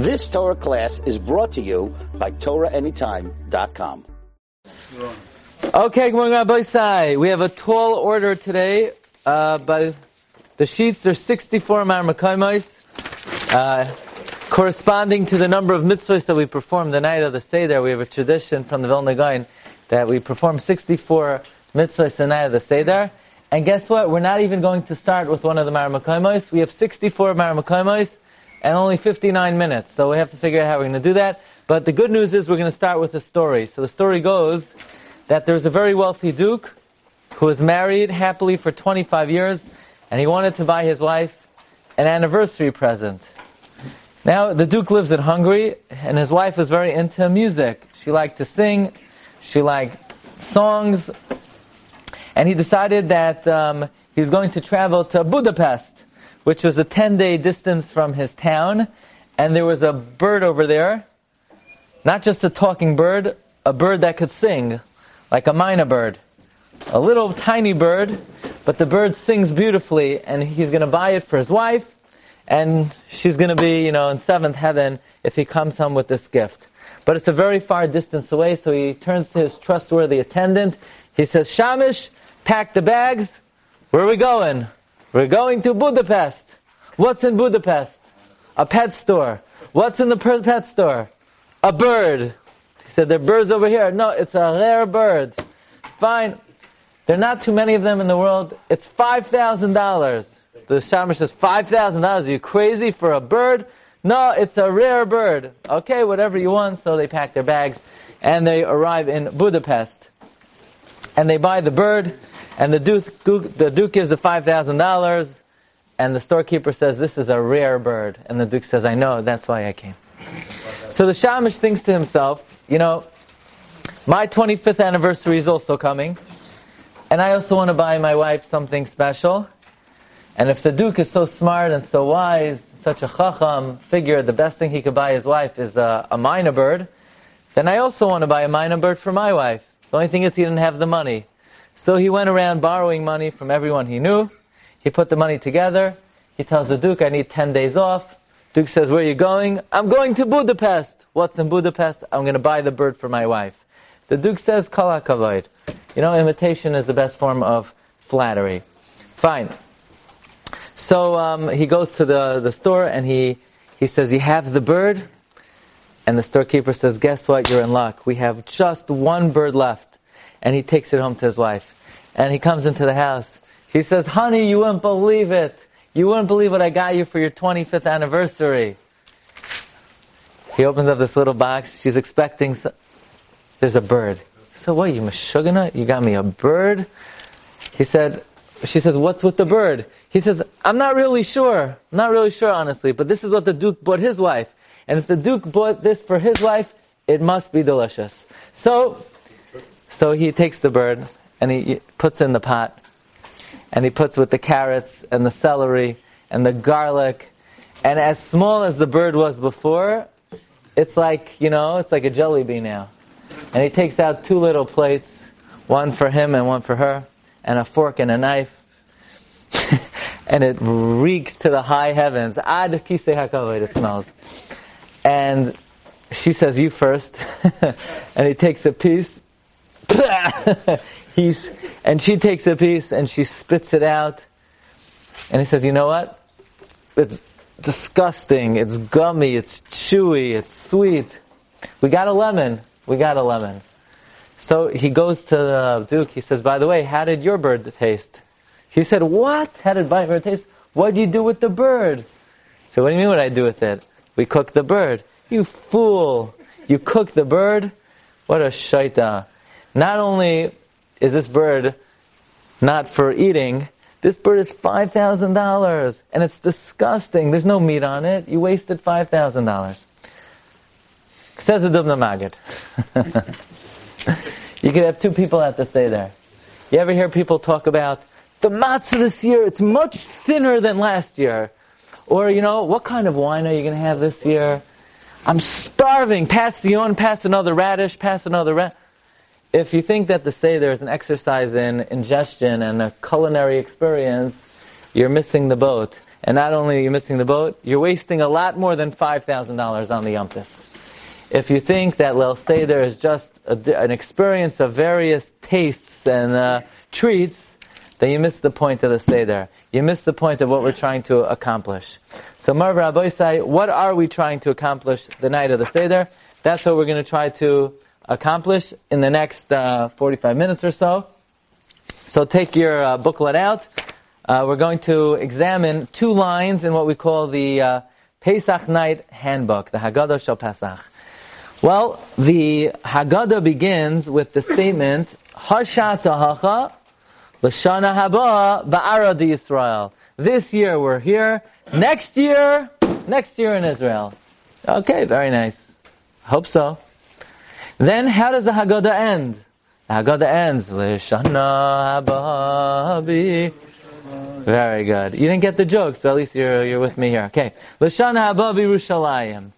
This Torah class is brought to you by TorahAnytime.com. Okay, good morning, Rabbi Sai. We have a tall order today. Uh, by the sheets, there's 64 Marmakaimas, uh, corresponding to the number of mitzvahs that we perform the night of the Seder. We have a tradition from the Vilna Gaon that we perform 64 mitzvahs the night of the Seder. And guess what? We're not even going to start with one of the Marmakaimas. We have 64 Marmakaimas and only 59 minutes. So we have to figure out how we're going to do that. But the good news is we're going to start with a story. So the story goes that there's a very wealthy duke who was married happily for 25 years and he wanted to buy his wife an anniversary present. Now, the duke lives in Hungary and his wife is very into music. She liked to sing, she liked songs, and he decided that um, going to travel to Budapest which was a 10 day distance from his town, and there was a bird over there, not just a talking bird, a bird that could sing, like a myna bird. A little tiny bird, but the bird sings beautifully, and he's going to buy it for his wife, and she's going to be, you know, in seventh heaven if he comes home with this gift. But it's a very far distance away, so he turns to his trustworthy attendant. He says, Shamish, pack the bags. Where are we going? We're going to Budapest. What's in Budapest? A pet store. What's in the pet store? A bird. He said, there are birds over here. No, it's a rare bird. Fine. There are not too many of them in the world. It's $5,000. The shaman says, $5,000? Are you crazy for a bird? No, it's a rare bird. Okay, whatever you want. So they pack their bags and they arrive in Budapest. And they buy the bird and the Duke, the Duke gives the $5,000, and the storekeeper says, This is a rare bird. And the Duke says, I know, that's why I came. So the Shamish thinks to himself, You know, my 25th anniversary is also coming, and I also want to buy my wife something special. And if the Duke is so smart and so wise, such a chacham figure, the best thing he could buy his wife is a, a myna bird, then I also want to buy a myna bird for my wife. The only thing is he didn't have the money. So he went around borrowing money from everyone he knew. He put the money together. He tells the Duke, I need 10 days off. Duke says, where are you going? I'm going to Budapest. What's in Budapest? I'm going to buy the bird for my wife. The Duke says, kala kavod. You know, imitation is the best form of flattery. Fine. So um, he goes to the, the store and he, he says, you have the bird? And the storekeeper says, guess what? You're in luck. We have just one bird left and he takes it home to his wife. And he comes into the house. He says, honey, you wouldn't believe it. You wouldn't believe what I got you for your 25th anniversary. He opens up this little box. She's expecting, some, there's a bird. So what, you mashugana? You got me a bird? He said, she says, what's with the bird? He says, I'm not really sure. I'm not really sure, honestly, but this is what the Duke bought his wife. And if the Duke bought this for his wife, it must be delicious. So, so he takes the bird and he puts in the pot. And he puts with the carrots and the celery and the garlic. And as small as the bird was before, it's like, you know, it's like a jelly bean now. And he takes out two little plates, one for him and one for her, and a fork and a knife. and it reeks to the high heavens. Ad kisei hakavod, it smells. And she says, you first. and he takes a piece He's, and she takes a piece and she spits it out. And he says, you know what? It's disgusting. It's gummy. It's chewy. It's sweet. We got a lemon. We got a lemon. So he goes to the Duke. He says, by the way, how did your bird taste? He said, what? How did my bird taste? What did you do with the bird? So what do you mean what I do with it? We cook the bird. You fool. You cook the bird? What a shaita. Not only is this bird not for eating, this bird is $5,000 and it's disgusting. There's no meat on it. You wasted $5,000. Says the Dubna Magid. you could have two people at the there. You ever hear people talk about the matzah this year, it's much thinner than last year. Or, you know, what kind of wine are you going to have this year? I'm starving. Pass the on, pass another radish, pass another radish if you think that to say there's an exercise in ingestion and a culinary experience, you're missing the boat. And not only are you missing the boat, you're wasting a lot more than $5,000 on the Yom If you think that Leil Seder is just a, an experience of various tastes and uh, treats, then you miss the point of the Seder. You miss the point of what we're trying to accomplish. So Marv Rabbi what are we trying to accomplish the night of the Seder? That's what we're going to try to accomplish in the next uh, 45 minutes or so. So take your uh, booklet out. Uh, we're going to examine two lines in what we call the uh, Pesach Night Handbook, the Haggadah Shel Pesach. Well, the Haggadah begins with the statement, Hashat Hacha Lashana Haba Ba'ara di Israel. This year we're here. Next year, next year in Israel. Okay, very nice. Hope so. Then how does the Haggadah end? The Haggadah ends, Lishana Hababi. Very good. You didn't get the jokes, but at least you're, you're with me here. Okay. Lashana Hababi Rushalayim.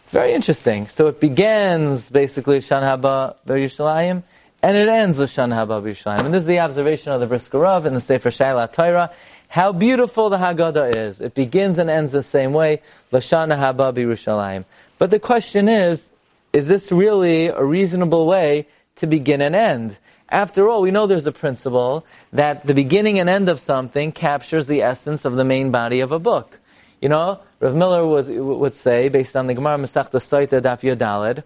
It's very interesting. So it begins basically Lashana Haba Yerushalayim, and it ends Lashana Haba Yerushalayim. And this is the observation of the Brisker Rav in the Sefer Shaila Torah. How beautiful the Haggadah is. It begins and ends the same way. Lashana Haba Yerushalayim. But the question is, is this really a reasonable way to begin and end. After all, we know there's a principle that the beginning and end of something captures the essence of the main body of a book. You know, Rav Miller was, would say, based on the Gemara Masechta Soita Daf Yodalid,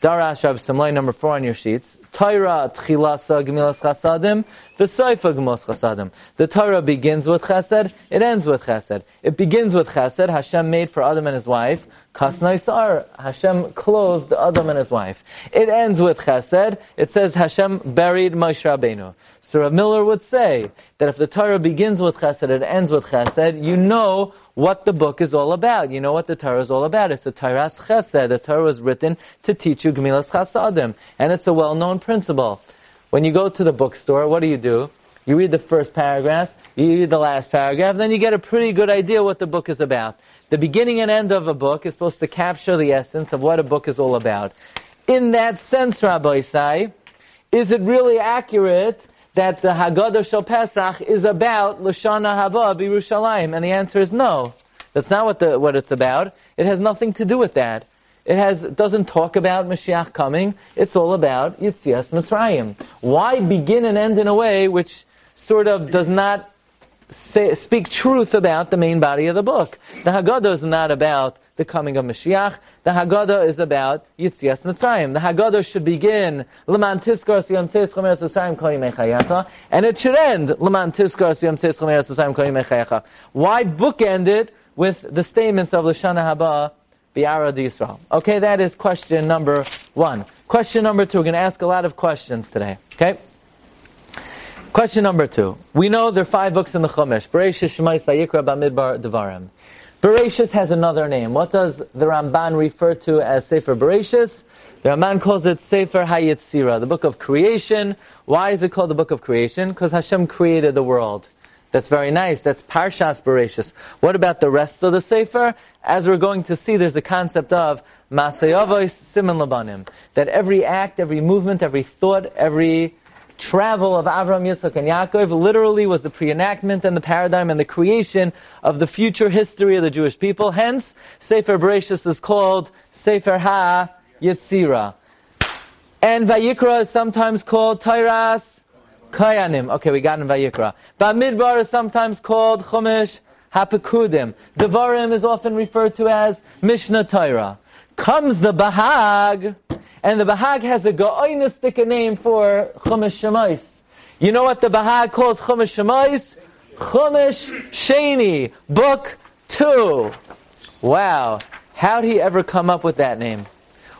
Darash Rav Simlai number four on your sheets, Torah Tchilasa Gemilas Chasadim, the Saifa Gemilas Chasadim. The Torah begins with Chesed, it ends with Chesed. It begins with Chesed, Hashem made for Adam and his wife, Kasnaisar, Hashem clothed Adam and his wife. It ends with Chesed, it says Hashem buried Moshe Rabbeinu. So Miller would say that if the Torah begins with Chesed, it ends with Chesed, you know what the book is all about. You know what the Torah is all about. It's a Torah's Chesed. The Torah was written to teach you Gemilas Chasadim. And it's a well-known principle. When you go to the bookstore, what do you do? You read the first paragraph, you read the last paragraph, then you get a pretty good idea what the book is about. The beginning and end of a book is supposed to capture the essence of what a book is all about. In that sense, Rabbi Isai, is it really accurate that the Haggadah Shal Pesach is about Lashana Haba Birushalayim? And the answer is no. That's not what, the, what it's about. It has nothing to do with that. It has doesn't talk about Mashiach coming. It's all about Yitzias Mitzrayim. Why begin and end in a way which sort of does not say, speak truth about the main body of the book? The Haggadah is not about the coming of Mashiach. The Haggadah is about Yitzias Mitzrayim. The Haggadah should begin Tiskar Siyam and it should end Tiskar Siyam. Why bookend it with the statements of Lashana Haba Biara Yisrael? Okay, that is question number one. Question number two. We're going to ask a lot of questions today. Okay. Question number two. We know there are five books in the Chumash. Bereshit, Shemais, Vayikra, Bamidbar, Devarim. Bereshis has another name. What does the Ramban refer to as Sefer Bereshis? The Ramban calls it Sefer Hayetzira, the book of creation. Why is it called the book of creation? Because Hashem created the world. That's very nice. That's Parshas Bereshis. What about the rest of the Sefer? As we're going to see, there's a concept of Masayavos Siman Labanim. That every act, every movement, every thought, every travel of Avram, Yitzchak, and Yaakov literally was the pre-enactment and the paradigm and the creation of the future history of the Jewish people. Hence, Sefer Bereshis is called Sefer Ha Yetzira. And Vayikra is sometimes called Tairas Kayanim. Okay, we got in Vayikra. Bamidbar is sometimes called Chumash Hapakudim. Devarim is often referred to as Mishnah Torah. Comes the Bahag, and the Bahag has a Ga'oinistic name for Chumash Shemais. You know what the Bahag calls Chumash Shemais? Chumash Sheni, Book 2. Wow. How'd he ever come up with that name?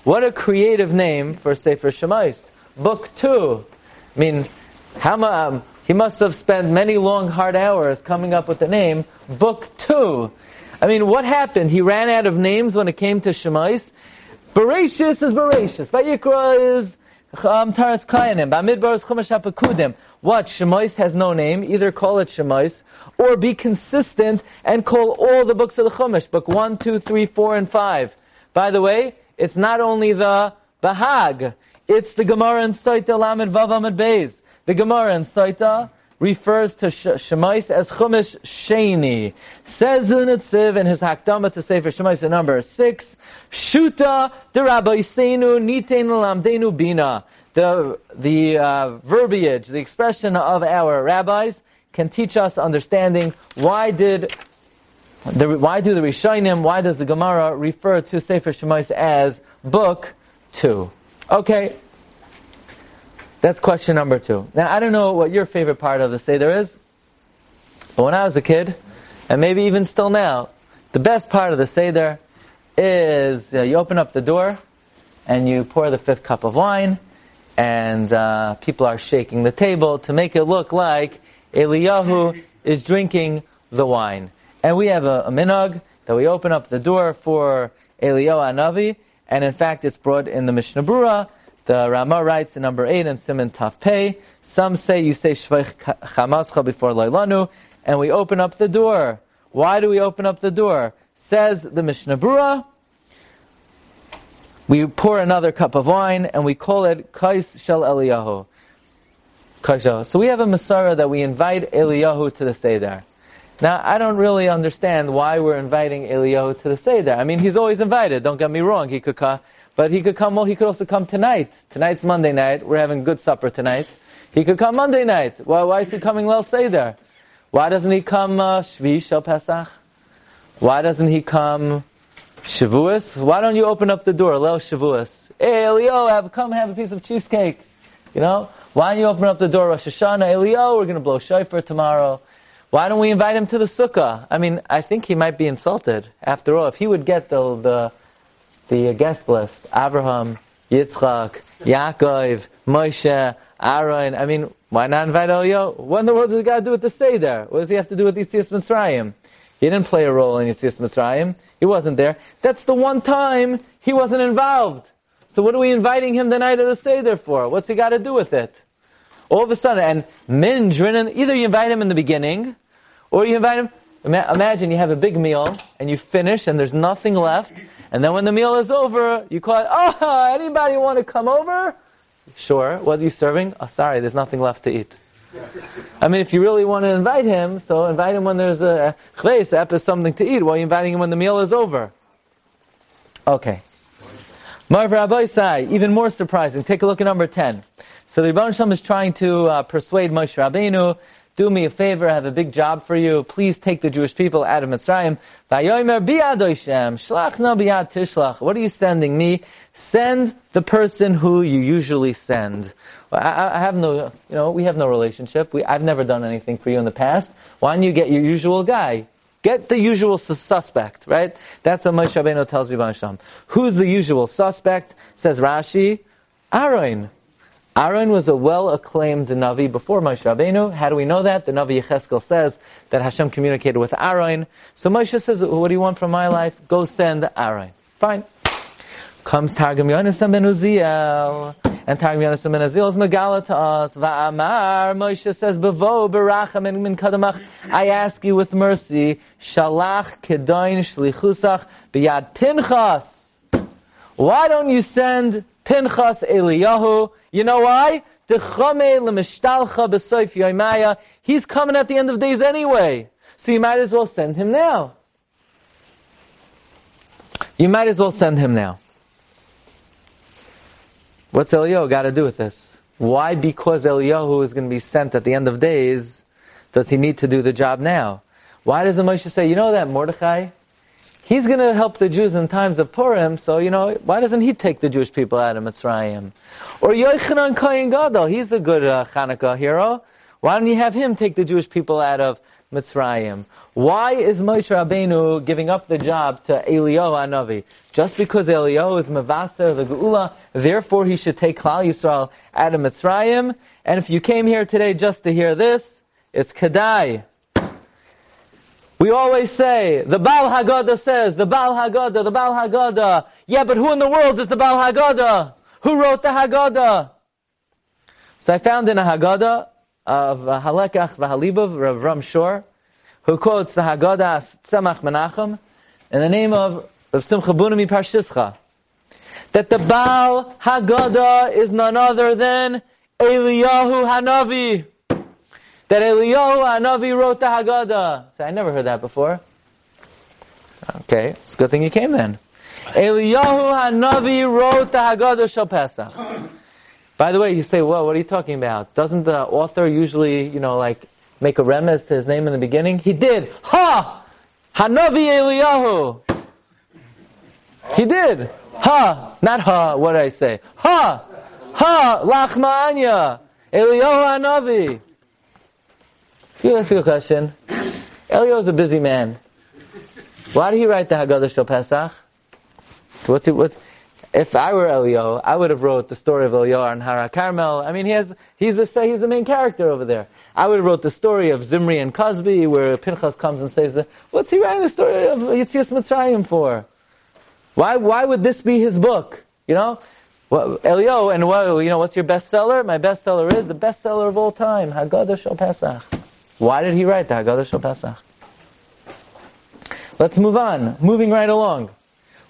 What a creative name for Sefer Shemais. Book 2. I mean, how um, he must have spent many long, hard hours coming up with the name Book 2. I mean, what happened? He ran out of names when it came to Shemais, Bereshis is Bereshis. Vayikra is um, Taras Kayanim. Bamidbar is Chumash HaPekudim. What? Shemais has no name. Either call it Shemais, or be consistent and call all the books of the Chumash. Book 1, 2, 3, 4, and 5. By the way, it's not only the Bahag. It's the Gemara and Saita Lamed Vav Amid Beis. The Gemara and Saita refers to Shemais as Chumash Sheni. Says Unitziv in his Hakdama to Sefer Shemais number six, Shuta de Rabbeisenu Nitein Lamdenu Bina. The, the uh, verbiage, the expression of our rabbis can teach us understanding why did the, why do the Rishonim, why does the Gemara refer to Sefer Shemais as book two? Okay, that's question number two. Now, I don't know what your favorite part of the Seder is, but when I was a kid, and maybe even still now, the best part of the Seder is you open up the door and you pour the fifth cup of wine, and uh, people are shaking the table to make it look like Eliyahu is drinking the wine. And we have a, a minog that we open up the door for Eliyahu Anavi, and in fact it's brought in the Mishnah Brura the Rama writes in number 8 in Simon Taf Pei, some say you say Shveich Chamascha before Lailanu, and we open up the door. Why do we open up the door? Says the Mishnah Brura, we pour another cup of wine and we call it Kais Shel Eliyahu. So we have a Masara that we invite Eliyahu to the Seder. Now, I don't really understand why we're inviting Eliyahu to the Seder. I mean, he's always invited, don't get me wrong. He could but he could come, well, he could also come tonight. Tonight's Monday night. We're having good supper tonight. He could come Monday night. Well, why is he coming Lel Seder? Why doesn't he come uh, Shel Pesach? Why doesn't he come Shavuos? Why don't you open up the door, Lel Shavuos? Hey, Elio, have, come have a piece of cheesecake. You know? Why don't you open up the door, Rosh Hashanah? Elio, we're going to blow shofar tomorrow. Why don't we invite him to the sukkah? I mean, I think he might be insulted. After all, if he would get the, the the guest list. Abraham, Yitzchak, Yaakov, Moshe, Aaron. I mean, why not invite Elio? What in the world does God do with the Seder? What does he have to do with Yitzias Mitzrayim? He didn't play a role in Yitzias Mitzrayim. He wasn't there. That's the one time he wasn't involved. So what are we inviting him the night of the Seder for? What's he got to do with it? All of a sudden, and min, either you invite him in the beginning, or you invite him, imagine you have a big meal, and you finish, and there's nothing left, and then when the meal is over, you call it, oh, anybody want to come over? Sure. What are you serving? Oh, sorry, there's nothing left to eat. I mean, if you really want to invite him, so invite him when there's a chleis, app is something to eat, while you're inviting him when the meal is over. Okay. Marv Rabbi Sai, even more surprising. Take a look at number 10. So the Rebbe Shem is trying to uh, persuade Moshe Rabbeinu do me a favor, I have a big job for you. Please take the Jewish people out of Mitzrayim. What are you sending me? Send the person who you usually send. I, I have no, you know, we have no relationship. We, I've never done anything for you in the past. Why don't you get your usual guy? Get the usual suspect, right? That's what Moshe Rabbeinu tells you, Who's the usual suspect? Says Rashi, Aaron. Aaron was a well-acclaimed Navi before Moshe Rabbeinu. How do we know that? The Navi Yecheskel says that Hashem communicated with Aaron. So Moshe says, what do you want from my life? Go send Aaron. Fine. Comes Targum Yonasan ben Uziel. And Targum Yonasan ben Uziel is Megala to us. Va'amar, Moshe says, Bevo, beracham, and min kadamach. I ask you with mercy, Shalach kedoin shlichusach biyad pinchas. Why don't you send Pinchas Eliyahu. You know why? He's coming at the end of days anyway. So you might as well send him now. You might as well send him now. What's Eliyahu got to do with this? Why, because Eliyahu is going to be sent at the end of days, does he need to do the job now? Why does the Moshe say, you know that Mordechai? He's going to help the Jews in times of Purim, so, you know, why doesn't he take the Jewish people out of Mitzrayim? Or Yochanan Kohen Gadol, he's a good uh, Hanukkah hero. Why don't you have him take the Jewish people out of Mitzrayim? Why is Moshe Rabbeinu giving up the job to Eliyahu Anavi? Just because Eliyahu is Mavaser, the Geula, therefore he should take Klal Yisrael out of Mitzrayim? And if you came here today just to hear this, it's Kedai. We always say, the Baal Haggadah says, the Baal Haggadah, the Baal Haggadah. Yeah, but who in the world is the Baal Haggadah? Who wrote the Haggadah? So I found in a Haggadah of Halekach v'Halibov, Rav Ram Shor, who quotes the Haggadah Tzemach Menachem in the name of Rav Simcha Bunami Parshischa, that the Baal Haggadah is none other than Eliyahu Hanavi. That Eliyahu Hanavi wrote the Haggadah. Say, I never heard that before. Okay, it's a good thing you came then. Eliyahu Hanavi wrote the Haggadah Shal Pesach. By the way, you say, well, what are you talking about? Doesn't the author usually, you know, like, make a remez to his name in the beginning? He did. Ha! Hanavi Eliyahu. He did. Ha! Not ha, what did I say? Ha! Ha! Lachma Anya. Eliyahu Hanavi. You ask a question. Elio is a busy man. Why did he write the Haggadah Shal Pesach? What's he, what, if I were Elio, I would have wrote the story of Eliyahu and Hara Carmel. I mean, he has, he's the, he's the main character over there. I would have wrote the story of Zimri and Kozbi, where Pinchas comes and saves the, what's he writing the story of Yitzias Mitzrayim for? Why, why would this be his book? You know? Well, Eliyahu, and what, you know, what's your bestseller? My bestseller is the bestseller of all time, Haggadah Shal Pesach. Why did he write the Haggadah Shal Pesach? Let's move on. Moving right along.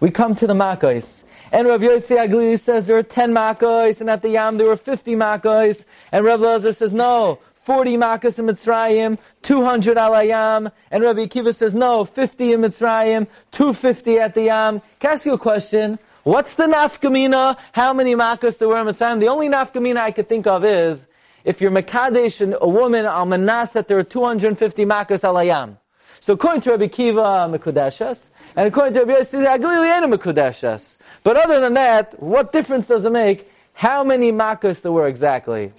We come to the Makkos. And Rabbi Yossi HaGlili says there were 10 Makkos, and at the Yam there were 50 Makkos. And Rabbi Lazar says, no, 40 Makkos in Mitzrayim, 200 al Yam. And Rabbi Akiva says, no, 50 in Mitzrayim, 250 at the Yam. Can I ask you a question? What's the nafkamina? How many Makkos there were in Mitzrayim? The only nafkamina I could think of is, if you're Mekadesh, a woman, al manas, that there are 250 Makkos al Yam. So according to Rabbi Kiva, Mekudeshes, and according to Rabbi Yossi, HaGlili ain't a Mekudeshes. But other than that, what difference does it make how many Makkos there were exactly?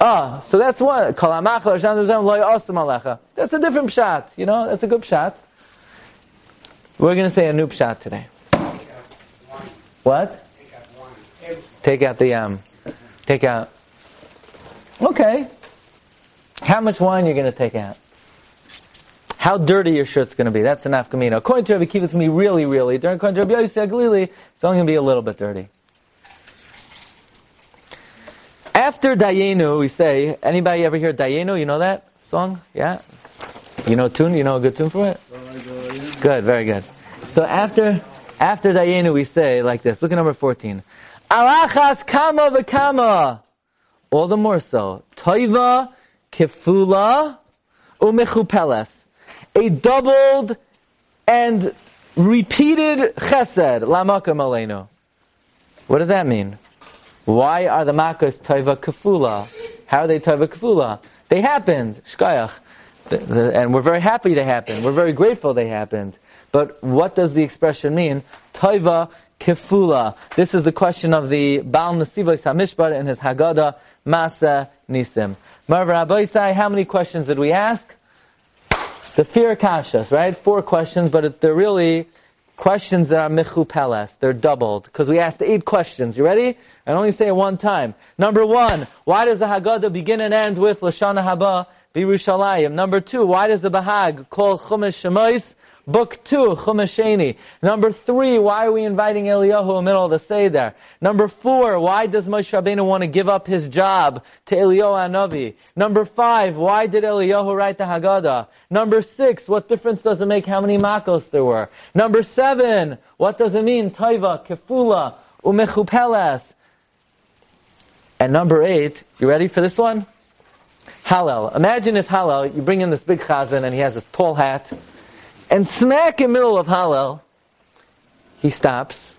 Ah, so that's one. That's a different pshat, you know, that's a good pshat. We're going to say a new pshat today. What? Take out the yam. Um, take out. Okay. How much wine you're going to take out? how dirty your shirt's going to be. That's an afkamina. According to Rabbi Kiva, it's going to be really, really dirty. According to Rabbi Yossi HaGlili, it's only going to be a little bit dirty. After Dayenu, we say, anybody ever hear Dayenu? You know that song? Yeah? You know tune? You know a good tune for it? Good, very good. So after, after Dayenu, we say like this. Look at number 14. Alachas kama v'kama. All the more so. Toiva kifula umechupeles a doubled and repeated chesed, lamakam aleinu. What does that mean? Why are the makas taiva kafula? How are they taiva kafula? They happened, shkayach. And we're very happy they happened. We're very grateful they happened. But what does the expression mean? Taiva kifula. This is the question of the Baal Nasivos HaMishpat in his Haggadah, Masa Nisim. How many questions did we ask? The fear kashas, right? Four questions, but they're really questions that are mechupeles. They're doubled. Because we asked eight questions. You ready? I only say it one time. Number one, why does the Haggadah begin and end with Lashana Haba Birushalayim? Number two, why does the Bahag call Chumash Shemois Book two, Chumasheni. Number three, why are we inviting Eliyahu in the middle of the Seder? Number four, why does Moshe Rabbeinu want to give up his job to Eliyahu Anavi? Number five, why did Eliyahu write the Haggadah? Number six, what difference does it make how many makos there were? Number seven, what does it mean? Taiva, kefula, umechupeles. And number eight, you ready for this one? Hallel. Imagine if Hallel, you bring in this big chazan and he has this tall hat, and smack in the middle of Hallel, he stops.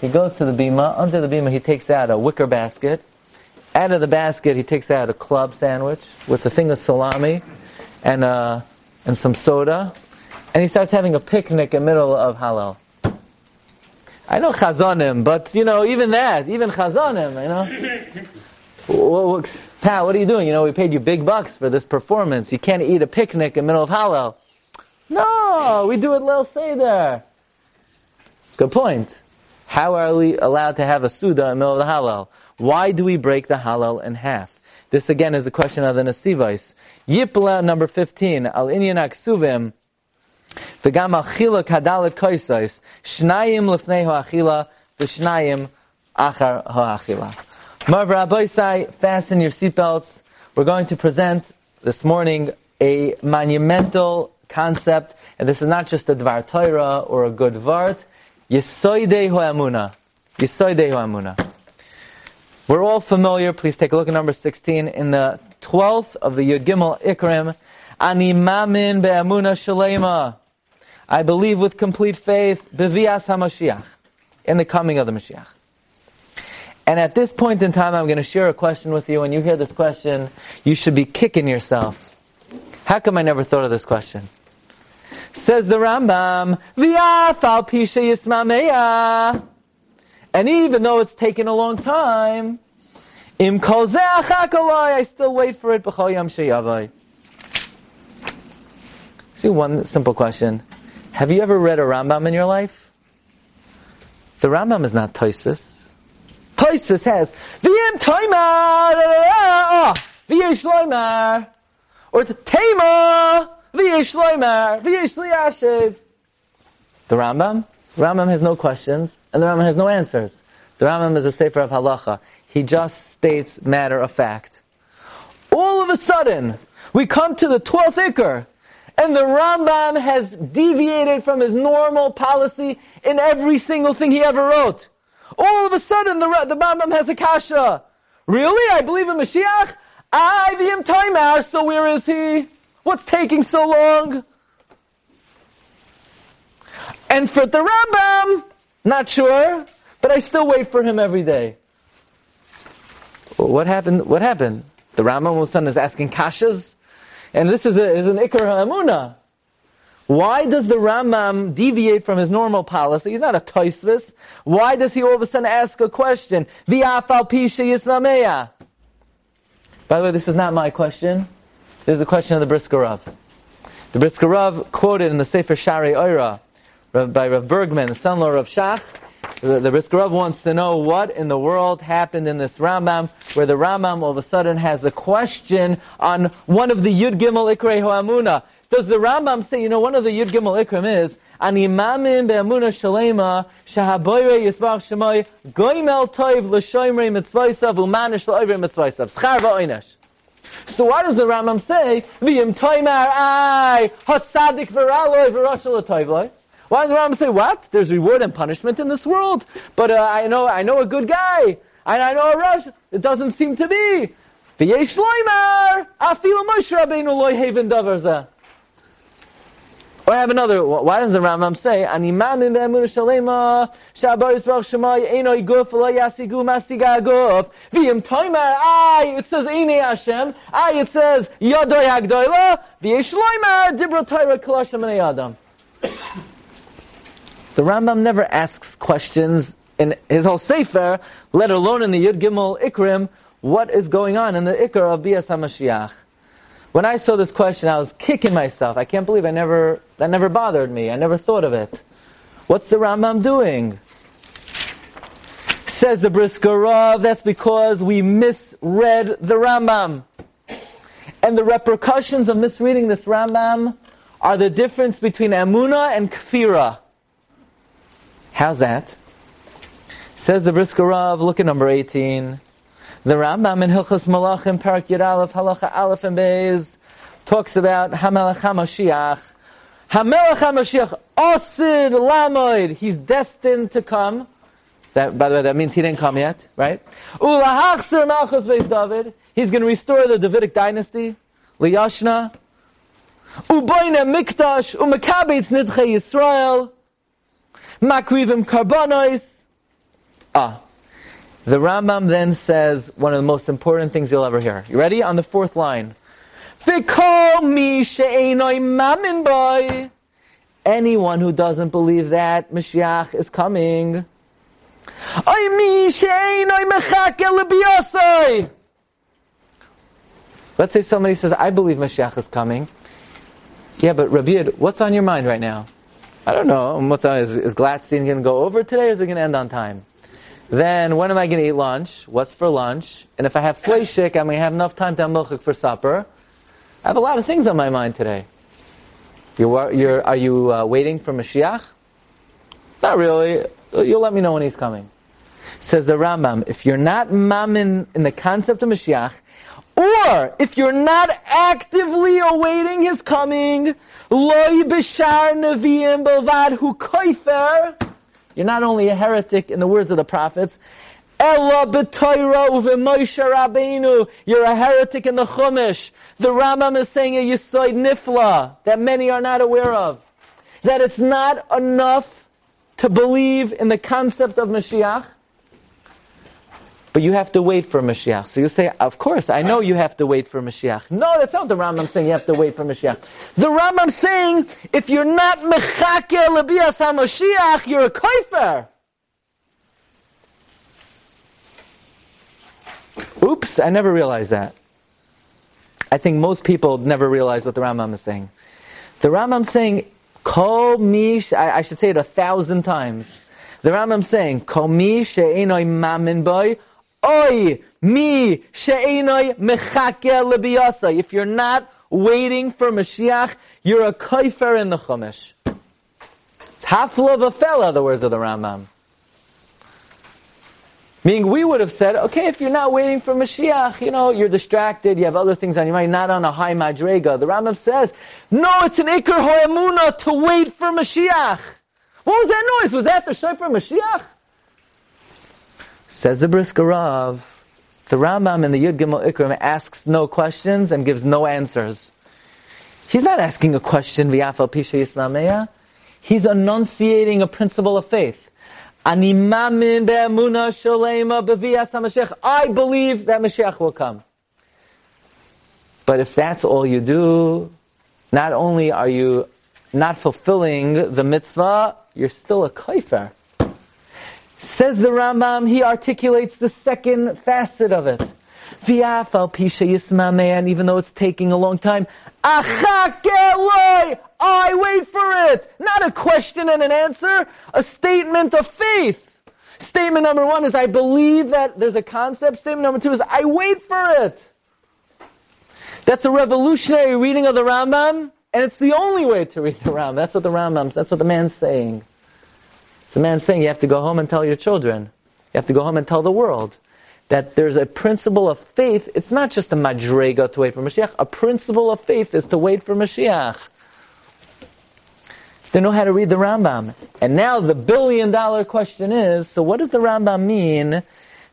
He goes to the bima. Under the bima, he takes out a wicker basket. Out of the basket, he takes out a club sandwich with a thing of salami and uh, and some soda, and he starts having a picnic in the middle of Hallel. I know chazanim, but you know even that, even chazanim, you know. Pat, what are you doing? You know, we paid you big bucks for this performance. You can't eat a picnic in the middle of Hallel. No, we do it Lil Seder. Good point. How are we allowed to have a Suda in the middle of the Hallel? Why do we break the Halal in half? This again is the question of the Nesivais. Yipla number 15. Al inyan aksuvim. V'gam achila kadalet koisais. Shnayim lefnei ho'achila. V'shnayim achar ho'achila. Marv Rabbi fasten your seatbelts. We're going to present this morning a monumental concept, and this is not just a Dvar Torah or a good Vart, Yesoidei Ho'amuna. Yesoidei Ho'amuna. We're all familiar, please take a look at number 16, in the 12th of the Yud Gimel Ikrim, Ani mamin be'amuna shalema. I believe with complete faith, bevias HaMashiach, in the coming of the Mashiach. And at this point in time, I'm going to share a question with you. When you hear this question, you should be kicking yourself. How come I never thought of this question? Says the Rambam, V'afal pisha yismameya. And even though it's taken a long time, im kol I still wait for it b'chol yam sheyavai. See one simple question. Have you ever read a Rambam in your life? The Rambam is not Toisus. Toisus has, V'im toimar, oh, v'yesh loimar, or Tema, The Rambam? The Rambam has no questions, and the Rambam has no answers. The Rambam is a sefer of halacha. He just states matter of fact. All of a sudden, we come to the 12th ikr, and the Rambam has deviated from his normal policy in every single thing he ever wrote. All of a sudden, the, the Rambam has a kasha. Really? I believe in Mashiach? I, the Imtaimar, so where is he? What's taking so long? And for the Rambam, not sure, but I still wait for him every day. What happened? What happened? The Rambam all of a sudden is asking kashas? And this is, a, is an Ikar Hamuna. Why does the Rambam deviate from his normal policy? He's not a Toisvis. Why does he all of a sudden ask a question? By the way, this is not my question. This is a question of the Brisker Rav. The Brisker Rav quoted in the Sefer Shari Oira by Rav Bergman, the son-in-law of Shach, the, the Brisker Rav wants to know what in the world happened in this Rambam, where the Rambam all of a sudden has a question on one of the Yud Gimel Ikrei Ho'amuna. Does the Rambam say, you know, one of the Yud Gimel Ikrim is, an imamin be'amuna shalema, shahaboyre yisbach shemoy, goimel toiv l'shoimrei mitzvaysav, umanish l'oivre mitzvaysav, schar va'oinesh. So why does the Rambam say, v'yim toimar ai, hot sadik v'raloi v'roshel l'toivloi? Why does the Rambam say, what? There's reward and punishment in this world. But uh, I know I know a good guy. And I know a rush. It doesn't seem to be. V'yesh loimer, afilu Moshe Rabbeinu loy haven davar or I have another. Why does the Rambam say, "Ani mamin ve'emun shalema shabar yisrach shemay enoi guf lo yasigu masiga guf v'yim toimer ay." It says "Ine Hashem." Ay, it says "Yadoi hagdoila v'yesh loimer dibra Torah kolashim adam." The Rambam never asks questions in his whole Sefer, let alone in the Yud Gimel Ikrim, what is going on in the Ikr of Bias HaMashiach. When I saw this question, I was kicking myself. I can't believe I never, that never bothered me. I never thought of it. What's the Rambam doing? Says the Brisker Rav, that's because we misread the Rambam. And the repercussions of misreading this Rambam are the difference between Amuna and Kfira. How's that? Says the Brisker Rav, look at number 18. The Rambam in Hilchas Malachim, Parak Yud Aleph, Halacha Aleph and Beis, talks about Hamelech HaMashiach. Hamelech HaMashiach, Osid Lamoid, he's destined to come. That, by the way, that means he didn't come yet, right? Ulahachser Malchus Beis David, he's going to restore the Davidic dynasty. Liyashna. Uboine Mikdash, Umakabes Nidche Yisrael. Makrivim Karbonois. Ah, the Rambam then says one of the most important things you'll ever hear. You ready? On the fourth line. Anyone who doesn't believe that Mashiach is coming. Let's say somebody says, I believe Mashiach is coming. Yeah, but Rabbi, what's on your mind right now? I don't know. What's on, is, is Gladstein going to go over today or is it going to end on time? Then when am I going to eat lunch? What's for lunch? And if I have fleishik, I'm going to have enough time to have milchik for supper. I have a lot of things on my mind today. You're, you're, are you uh, waiting for Mashiach? Not really. You'll let me know when he's coming. Says the Rambam, if you're not mamin in the concept of Mashiach, or if you're not actively awaiting his coming, loy b'shar nevi'im belvad hu koifer, you're not only a heretic in the words of the prophets. You're a heretic in the Chumash. The Rambam is saying a yisoid nifla that many are not aware of. That it's not enough to believe in the concept of Mashiach, but you have to wait for Mashiach. So you say, of course, I know you have to wait for Mashiach. No, that's not the Rambam saying you have to wait for Mashiach. The Rambam saying, if you're not mechake lebias HaMashiach, you're a kaifer. Oops, I never realized that. I think most people never realize what the Rambam is saying. The Rambam saying, Kol mish, I, I should say it a thousand times. The Rambam saying, Kol mi she'enoi mamin boy, oi mi she'enoi mechake lebiyasa. If you're not waiting for Mashiach, you're a kaifer in the Chumash. It's half of a fella, the words of the Rambam. Meaning we would have said, okay, if you're not waiting for Mashiach, you know, you're distracted, you have other things on your mind, not on a high madrega. The Rambam says, no, it's an ikr ho'emuna to wait for Mashiach. What was that noise? Was that the shofar Mashiach? Says the Brisker Rav, the Rambam in the Yud Gimel Ikrim asks no questions and gives no answers. He's not asking a question, v'yafal pisha yisnameya. He's enunciating a principle of faith. I believe that Mashiach will come. But if that's all you do, not only are you not fulfilling the mitzvah, you're still a kaifer. Says the Rambam, he articulates the second facet of it. And even though it's taking a long time, I wait for it. Not a question and an answer, a statement of faith. Statement number one is I believe that there's a concept. Statement number two is I wait for it. That's a revolutionary reading of the Rambam, and it's the only way to read the Rambam. That's what the Rambam, that's what the man's saying. The man's saying you have to go home and tell your children. You have to go home and tell the world that there's a principle of faith. It's not just a madrega to wait for Mashiach. A principle of faith is to wait for Mashiach. They know how to read the Rambam. And now the billion dollar question is, so what does the Rambam mean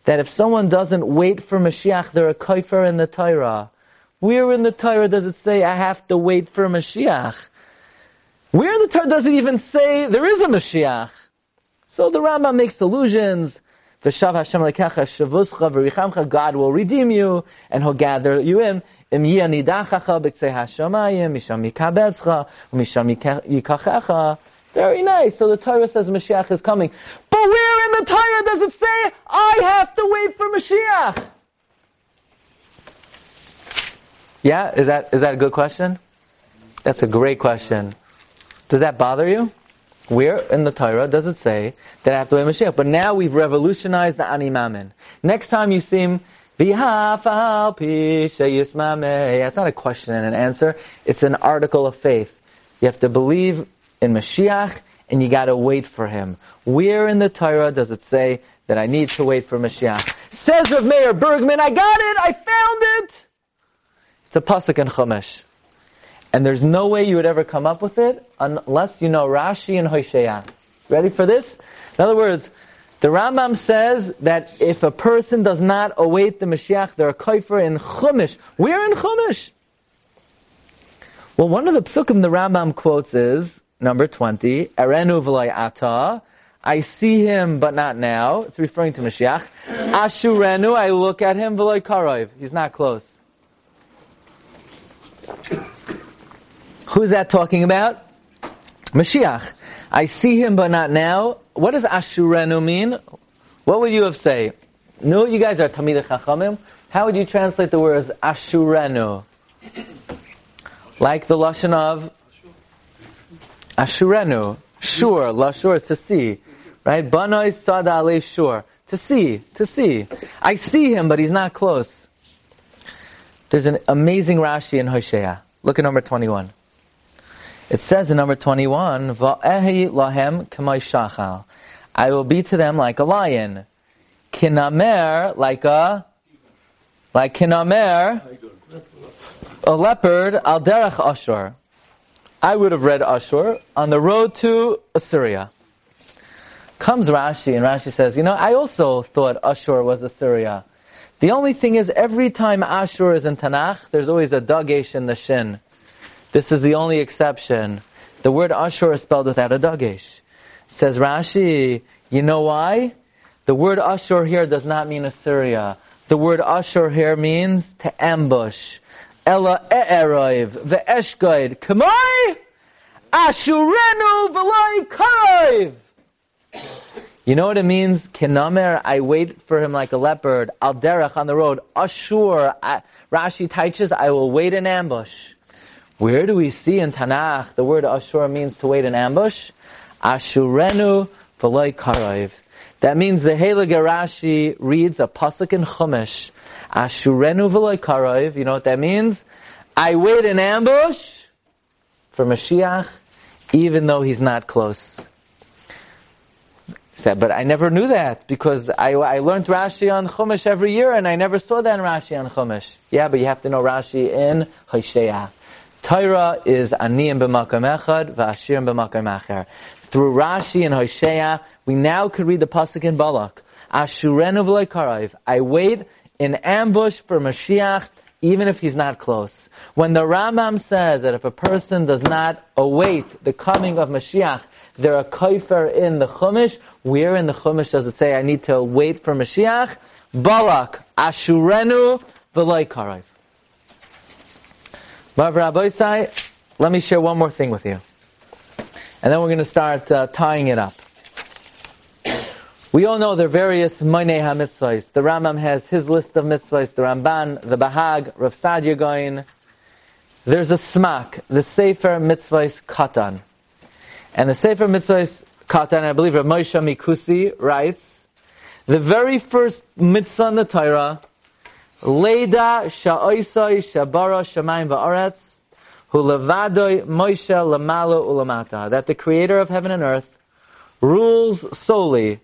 that if someone doesn't wait for Mashiach, they're a kaifer in the Torah? Where in the Torah does it say I have to wait for Mashiach? Where in the Torah does it even say there is a Mashiach? So the Rambam makes allusions. V'shav Hashem lekecha shavuscha v'richamcha, God will redeem you and He'll gather you in. Im yanidachacha b'ktzei hashamayim, misham misham. Very nice. So the Torah says Mashiach is coming. But where in the Torah does it say, I have to wait for Mashiach? Yeah? Is that, is that a good question? That's a great question. Does that bother you? Where in the Torah does it say that I have to wait Mashiach? But now we've revolutionized the Animamin. Next time you see him, it's not a question and an answer. It's an article of faith. You have to believe in Mashiach and you gotta wait for him. Where in the Torah does it say that I need to wait for Mashiach? Says Rav Meir Bergman, I got it, I found it! It's a pasuk in Chumash. And there's no way you would ever come up with it unless you know Rashi and Hosea. Ready for this? In other words, the Rambam says that if a person does not await the Mashiach, they're a kaifer in Chumash. We're in Chumash. Well, one of the psukim the Rambam quotes is number 20, Erenu v'lay ata, I see him, but not now. It's referring to Mashiach. Ashurenu, I look at him, v'lay karov. He's not close. Who's that talking about? Mashiach. I see him, but not now. What does Ashurenu mean? What would you have say? No, you guys are Tamid Chachamim. How would you translate the words Ashurenu? Like the lashon of Ashurenu, sure, lashur is to see, right? Banoi sada sure, to see, to see. I see him, but he's not close. There's an amazing Rashi in Hosea. Look at number twenty-one. It says in number 21, Va'ehi lahem shachal. I will be to them like a lion. Kinamer, like a, like kinamer, a leopard, al derech ashur. I would have read Ashur on the road to Assyria. Comes Rashi, and Rashi says, you know, I also thought Ashur was Assyria. The only thing is, every time Ashur is in Tanakh, there's always a dagesh in the shin. This is the only exception. The word Ashur is spelled without a dagesh. Says Rashi, you know why? The word Ashur here does not mean Assyria. The word Ashur here means to ambush. Ella e'eroiv ve'eshgoid kamoi ashurenu v'loi karoiv. You know what it means? Kinamer, I wait for him like a leopard. Al derech on the road. Ashur, Rashi teaches, I will wait in ambush. Where do we see in Tanakh the word Ashur means to wait in ambush? Ashurenu v'loi karoiv. That means the Heilige Rashi reads a pasuk in Chumash. Ashurenu v'loi karoiv. You know what that means? I wait in ambush for Mashiach, even though he's not close. Said, but I never knew that because I, I learned Rashi on Chumash every year and I never saw that in Rashi on Chumash. Yeah, but you have to know Rashi in Hosea. Torah is aniyim b'makam echad v'ashirim b'makam acher. Through Rashi and Hosea, we now could read the pasuk in Balak. Ashurenu v'leikarav. I wait in ambush for Mashiach, even if he's not close. When the Rambam says that if a person does not await the coming of Mashiach, they're a in the Chumash. Where in the Chumash does it say I need to wait for Mashiach? Balak, Ashurenu, v'loi karayv. Let me share one more thing with you. And then we're going to start uh, tying it up. We all know there are various Moinei HaMitzvahs. The Rambam has his list of mitzvahs, the Ramban, the Bahag, Rav Sadia Goin. There's a Smak, the Sefer Mitzvahs Katan. And the Sefer Mitzvahs Katan, I believe Rav Moshe Mikusi writes, the very first mitzvah in the Torah, Leida Sha'oisai Shabara Shamayim Va'aretz, Hu Levadoi Moshe Lamalo Ulamata, that the creator of heaven and earth rules solely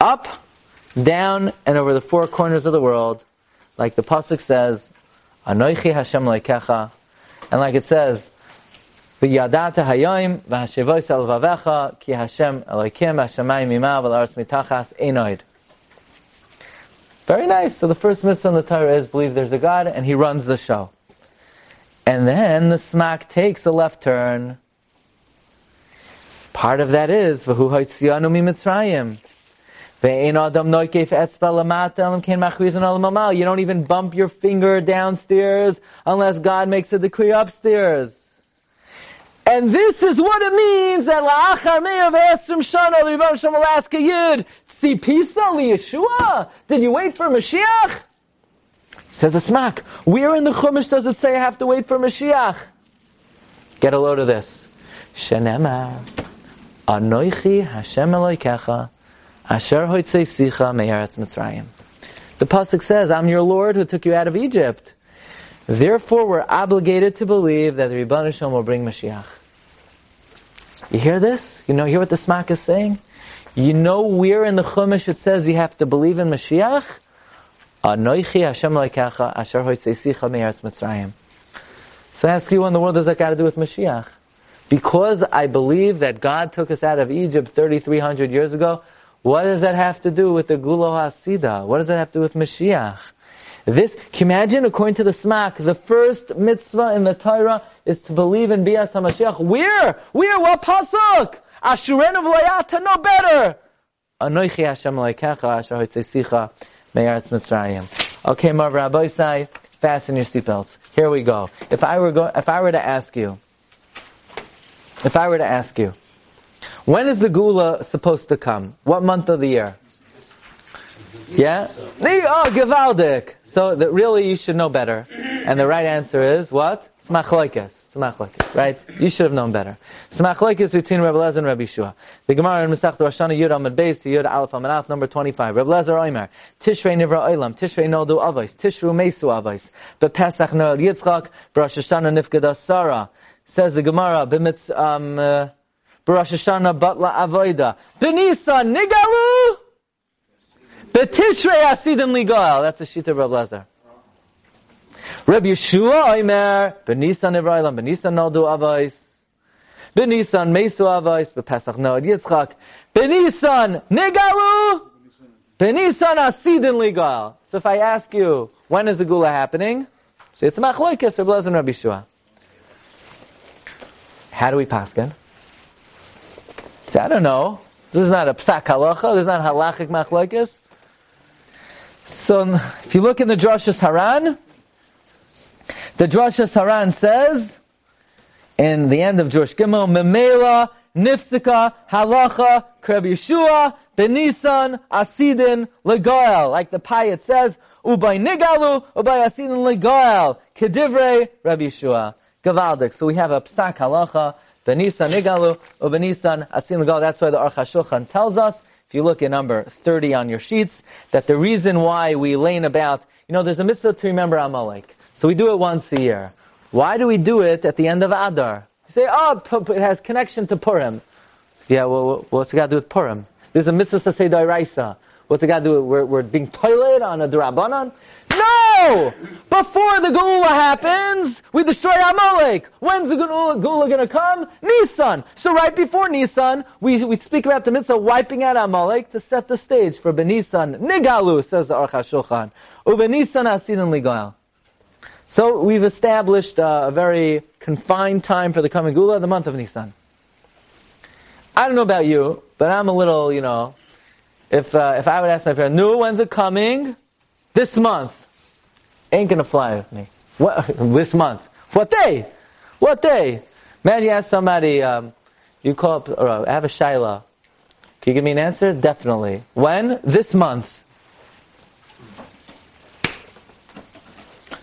up, down, and over the four corners of the world, like the pasuk says, Anoichi Hashem Leikecha, and like it says, V'yadata hayom v'hashevois el vavecha ki Hashem Elokim v'hashamayim ima v'la'aretz mitachas einoid. Very nice. So the first mitzvah in the Torah is believe there's a God and He runs the show. And then the smack takes a left turn. Part of that is v'hu ha'tzianu mi Mitzrayim. You don't even bump your finger downstairs unless God makes a decree upstairs. And this is what it means that la'achar me'av esrim the Rebbe Shem will ask a yid, tzipisa li Yeshua? Did you wait for Mashiach? Says a smack. Where in the Chumash does it say I have to wait for Mashiach? Get a load of this. Shenemar. Anoichi Hashem Eloikecha Asher hoitzei sicha me'eretz Mitzrayim. The pasuk says, "I'm your Lord who took you out of Egypt." Therefore, we're obligated to believe that the Shalom will bring Mashiach. You hear this? You know, hear what the Smak is saying? You know where in the Chumash it says you have to believe in Mashiach? Anoichi Hashem Asher Hoitzei Me'eretz Mitzrayim. So I ask you, what in the world does that got to do with Mashiach? Because I believe that God took us out of Egypt 3,300 years ago, what does that have to do with the Gulo Hasida? What does that have to do with Mashiach? This, can you imagine, according to the Smak, the first mitzvah in the Torah is to believe in Bias HaMashiach. Where? Where? What pasuk? Ashuren of Layata, no better. Anoichi Hashem Laikecha, Asher Hoitzesicha, Me'aretz Mitzrayim. Okay, Marv Rabbi Sai, fasten your seatbelts. Here we go. If I were go, if I were to ask you, if I were to ask you, when is the Gula supposed to come? What month of the year? Yeah? Oh, Gavaldik. So that really you should know better. And the right answer is what? It's machlokes. It's right? You should have known better. It's between Rebbe Lezer and Rebbe Shua. The Gemara in Masech Roshana Yud Amid Beis to Yud Aleph Amid Alef number 25. Rebbe Lezer Oimer. Tishrei Nivra Oilam. Tishrei Noldu Avos. Tishru Mesu Avos. Bepesach Noel Yitzchak. B'Rosh Hashanah Nifgada Sarah. Says the Gemara, B'mitz, um, uh, B'Rosh Hashanah Batla Avoida. B'Nisa Nigalu. Betishrei Asidim Ligal. That's the Shita Rabbi Lezer. Rabbi Yeshua Omer, Benisa Nevrailam, Benisa Naldu Avais. Benisan Mesu Avos, Bepesach Noad Yitzchak. Benisan Nigalu. Benisan Asidin Ligal. So if I ask you, when is the Gula happening? Say it's Machlokes or Blazin Rabbi Shua. How do we paskin? Say, I don't know. This is not a psak halacha. This is not halachic machlokes. So if you look in the Drashas Haran, the Drasha Saran says, in the end of Jewish Gimel, Memela, Nifsika, Halacha, Kreb Yeshua, Benisan, Asidin, Legoel. Like the Payat says, Ubay Nigalu, Ubay Asidin Legoel, Kedivre, Rabbi Yeshua. Gavaldik. So we have a Psak Halacha, Benisan Nigalu, Ubenisan, Asidin Legoel. That's why the Aruch HaShulchan tells us, if you look at number 30 on your sheets, that the reason why we lane about, you know, there's a mitzvah to remember Amalek. So we do it once a year. Why do we do it at the end of Adar? You say, oh, it has connection to Purim. Yeah, well, what's it got to do with Purim? There's a mitzvah to say Dairaisa. What's it got to do with, we're, we're being toilet on a Durabanan? No! Before the Gula happens, we destroy Amalek. When's the Gula to come? Nisan. So right before Nisan, we, we speak about the mitzvah wiping out Amalek to set the stage for Benisan. Nigalu, says the Aruch HaShulchan. Ubenisan Asin Ligal. So we've established uh, a very confined time for the coming Gula, the month of Nisan. I don't know about you, but I'm a little, you know, if, uh, if I would ask my parents, no, when's it coming? This month. Ain't gonna fly with me. What, this month. What day? What day? Man, you ask somebody, um, you call up, or uh, I have a Shaila. Can you give me an answer? Definitely. When? This month.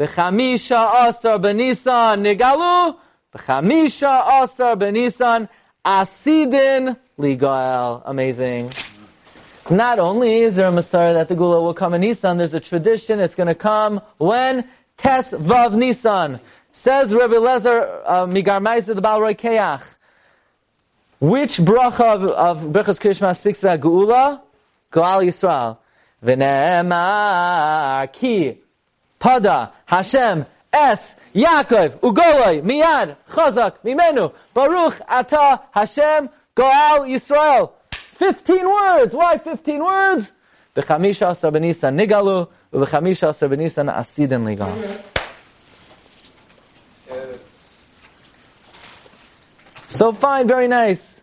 B'chamisha asar b'nisan nigalu. B'chamisha asa b'nisan asidin ligael. Amazing. Not only is there a Messiah that the Gula will come in Nisan, there's a tradition it's going to come when Tes Vav Nisan. Says Rabbi Lezer uh, Migar the Baal Keach. Which bracha of, of Brachas Krishma speaks about Geula? Goal Yisrael. V'ne'emar ki pada Hashem es Yaakov ugoloi miyad chazak mimenu baruch ata Hashem Goal Yisrael. Fifteen words. Why fifteen words? B'chamisha asar b'nisan nigalu, u'b'chamisha asar b'nisan ligal. So fine, very nice.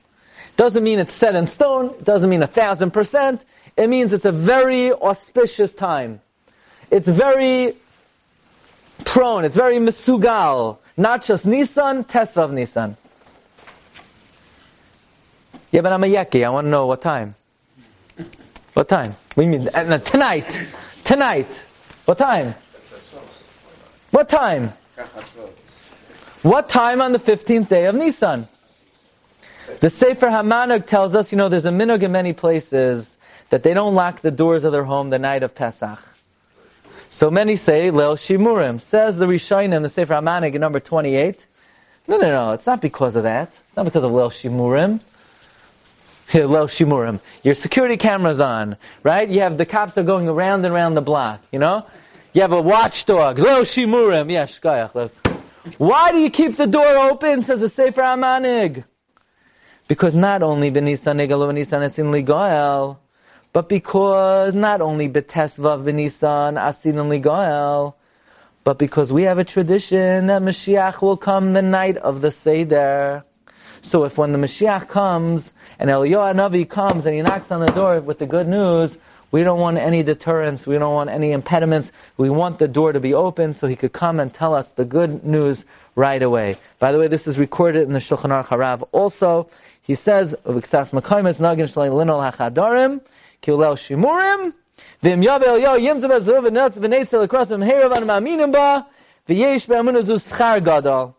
Doesn't mean it's set in stone. Doesn't mean a thousand percent. It means it's a very auspicious time. It's very prone. It's very misugal. Not just Nisan, Tesvav Nissan. Yeah, but I'm a yeki. I want to know what time. What time? We mean uh, tonight. Tonight. What time? What time? What time on the 15th day of Nisan? The Sefer Hamanag tells us, you know, there's a minog in many places that they don't lock the doors of their home the night of Pesach. So many say Leil Shimurim. Says the Rishonim, the Sefer Hamanag in number 28. No, no, no. It's not because of that. It's not because of Leil Shimurim. Leil Shimurim. Your security camera's on, right? You have the cops are going around and around the block, you know? You have a watchdog. Leil Shimurim. Yes, Why do you keep the door open, says the Sefer Amanig? Because not only Benisan Negalu Benisan Asin Ligoel, but because not only Betesvav Benisan Asin Ligoel, but because we have a tradition that Mashiach will come the night of the Seder. So if when the Mashiach comes, and Eliyahu Navi comes and he knocks on the door with the good news, we don't want any deterrence. We don't want any impediments. We want the door to be open so he could come and tell us the good news right away. By the way, this is recorded in the Shulchan Aruch Harav also. He says, "V'ksas makaymes nagin shalei linol hachadarim kiulel shimurim v'im yavel yo yimtze bezuv v'netz v'neitzel across him herav an ma'aminim ba v'yesh be'amunazu schar gadol."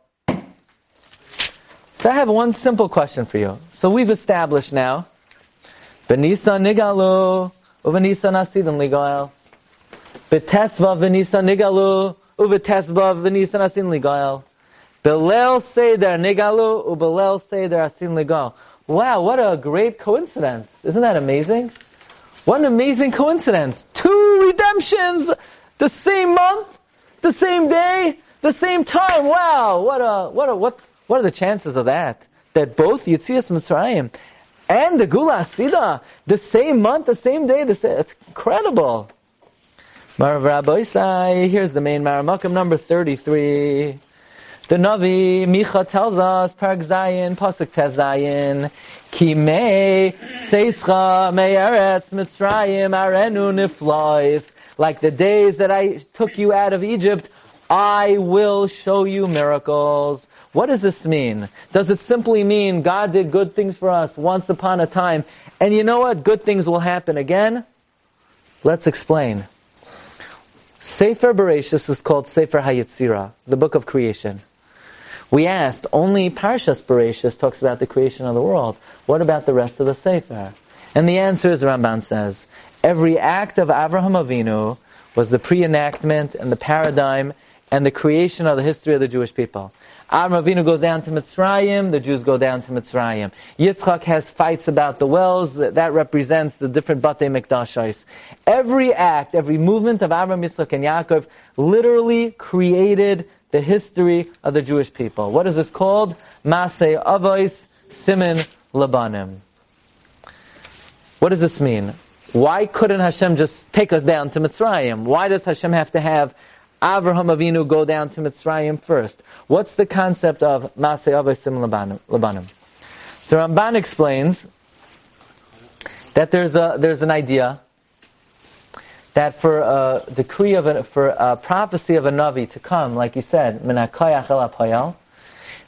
So I have one simple question for you. So we've established now Benisan nigalu, uvenisan asidin ligael. Betesva venisan nigalu, uvetesva venisan asin ligael. Belel seder nigalu, ubelel seder asin ligael. Wow, what a great coincidence. Isn't that amazing? What an amazing coincidence. Two redemptions, the same month, the same day, the same time. Wow, what a, what a, what, what are the chances of that? That both Yitzias Mitzrayim and the Gula Asida, the same month, the same day, the same, it's incredible. Marav Rabbi here's the main Maramakam number 33. The Navi, Micha tells us, Parag Zayin, Pasuk Tezayin, Ki me, Seischa, me Eretz, Mitzrayim, Arenu Niflois. Like the days that I took you out of Egypt, I will show you miracles. What does this mean? Does it simply mean God did good things for us once upon a time, and you know what? Good things will happen again? Let's explain. Sefer Bereshis is called Sefer Hayetzira, the book of creation. We asked, only Parshas Bereshis talks about the creation of the world. What about the rest of the Sefer? And the answer is, Ramban says, every act of Avraham Avinu was the pre-enactment and the paradigm and the creation of the history of the Jewish people. Avraham Avinu goes down to Mitzrayim, the Jews go down to Mitzrayim. Yitzchak has fights about the wells, that, that represents the different Batei Mikdashais. Every act, every movement of Avraham, Yitzchak, and Yaakov literally created the history of the Jewish people. What is this called? Masay Avos Simin Labanim. What does this mean? Why couldn't Hashem just take us down to Mitzrayim? Why does Hashem have to have Avraham Avinu go down to Mitzrayim first? What's the concept of Masay Avos Simin Labanim? So Ramban explains that there's a there's an idea that for a decree of a, for a prophecy of a navi to come, like you said, the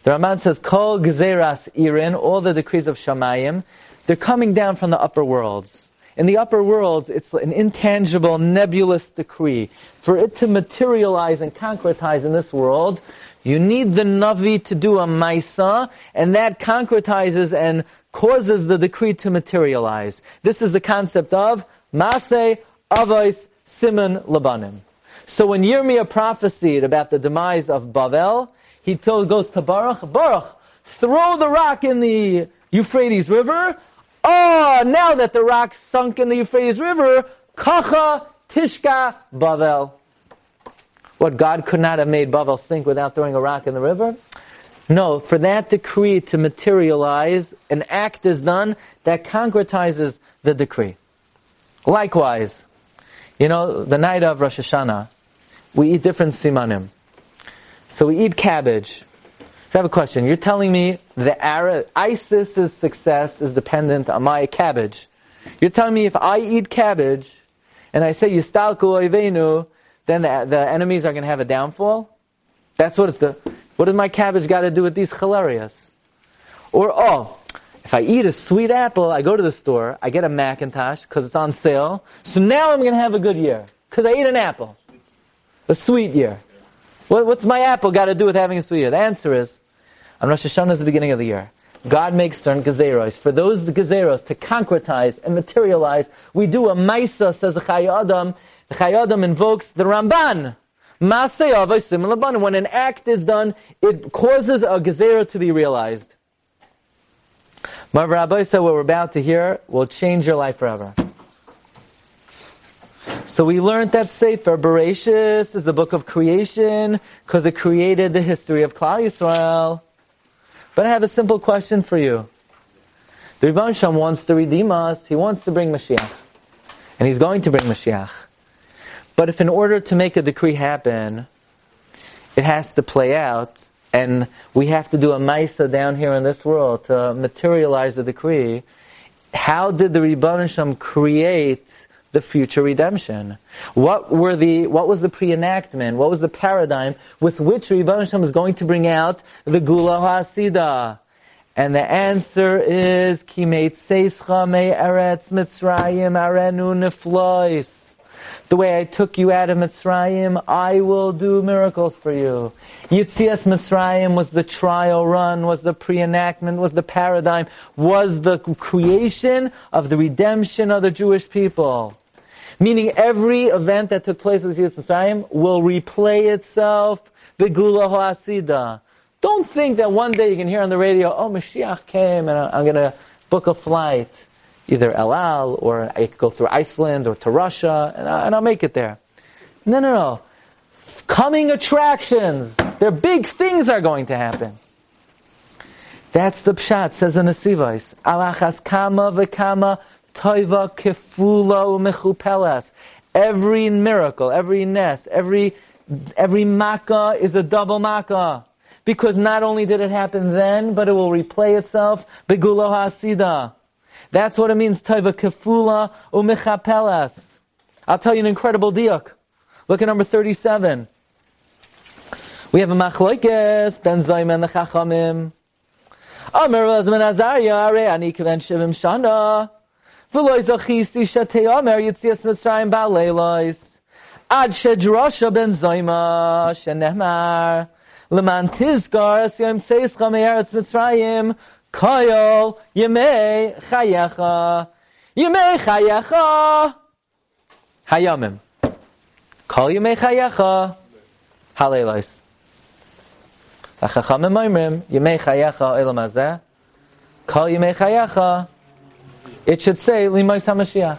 Ramban says, Kol gezeras irin, all the decrees of Shamayim, they're coming down from the upper worlds. In the upper worlds, it's an intangible, nebulous decree. For it to materialize and concretize in this world, you need the Navi to do a Maisa, and that concretizes and causes the decree to materialize. This is the concept of Maseh Avos Simon Labanim. So when Yirmiyah prophesied about the demise of Bavel, he told, goes to Baruch, Baruch, throw the rock in the Euphrates River. Oh, now that the rock sunk in the Euphrates River, Kacha Tishka Bavel. What, God could not have made Bavel sink without throwing a rock in the river? No, for that decree to materialize, an act is done that concretizes the decree. Likewise, you know, the night of Rosh Hashanah, we eat different simanim. So we eat cabbage. So I have a question. You're telling me the Arab, ISIS's success is dependent on my cabbage. You're telling me if I eat cabbage and I say Yistalku Oivenu, then the, the enemies are going to have a downfall? That's what it's the, what does my cabbage got to do with these hilarious? Or, oh, if I eat a sweet apple, I go to the store, I get a McIntosh because it's on sale. So now I'm going to have a good year because I ate an apple. A sweet year. What, what's my apple got to do with having a sweet year? The answer is, on Rosh Hashanah is the beginning of the year. God makes certain gezeros. For those gezeros to concretize and materialize, we do a maisa, says the Chayei Adam. The Chayei Adam invokes the Ramban. When an act is done, it causes a gezerah to be realized. My Rabbi said what we're about to hear will change your life forever. So we learned that Sefer Bereshis is the book of creation because it created the history of Klal Yisrael. But I have a simple question for you. The Rebbe Shem wants to redeem us. He wants to bring Mashiach. And he's going to bring Mashiach. But if in order to make a decree happen, it has to play out, and we have to do a Maisa down here in this world to materialize the decree. How did the Rebbe Shem create the future redemption? What were the, what was the pre-enactment? What was the paradigm with which Rebbe Shem is going to bring out the Gula Hasida? And the answer is, Kimeit Seischa Me Eretz Mitzrayim Arenu Neflois. The way I took you out of Mitzrayim, I will do miracles for you. Yitzias Mitzrayim was the trial run, was the pre-enactment, was the paradigm, was the creation of the redemption of the Jewish people. Meaning every event that took place with Yitzias Mitzrayim will replay itself, Begula Ho'asida. Don't think that one day you can hear on the radio, oh, Mashiach came and I'm going to book a flight either El Al or I could go through Iceland or to Russia and, I, will make it there. No, no, no. Coming attractions. Their big things are going to happen. That's the pshat, says the Nesivos. Alachas kama v'kama toiva kefula u'mechupelas. Every miracle, every nest, every, every makkah is a double makkah. Because not only did it happen then, but it will replay itself. Begulo hasida. That's what it means, Taiva Kefula Umichapelas. I'll tell you an incredible diuk. Look at number 37. We have a machloikes, Ben Zayim and the Chachamim. Amr Razman Azariah, Are Ani Kven Shivim Shana. V'loi Zachisi Shatei Omer Yitzias Mitzrayim Ba'leilois. Ad Shedrasha Ben Zayma, Shenehmar. Leman Tizgar, Yom Seischa Me'eretz Mitzrayim. Koyol Yemei Chayecha Yemei Chayecha Hayamim. Kol Yemei Chayecha Halelos Achachamim Oimrim. Yemei Chayecha Elam Azeh Kol Yemei Chayecha It should say Limois HaMashiach.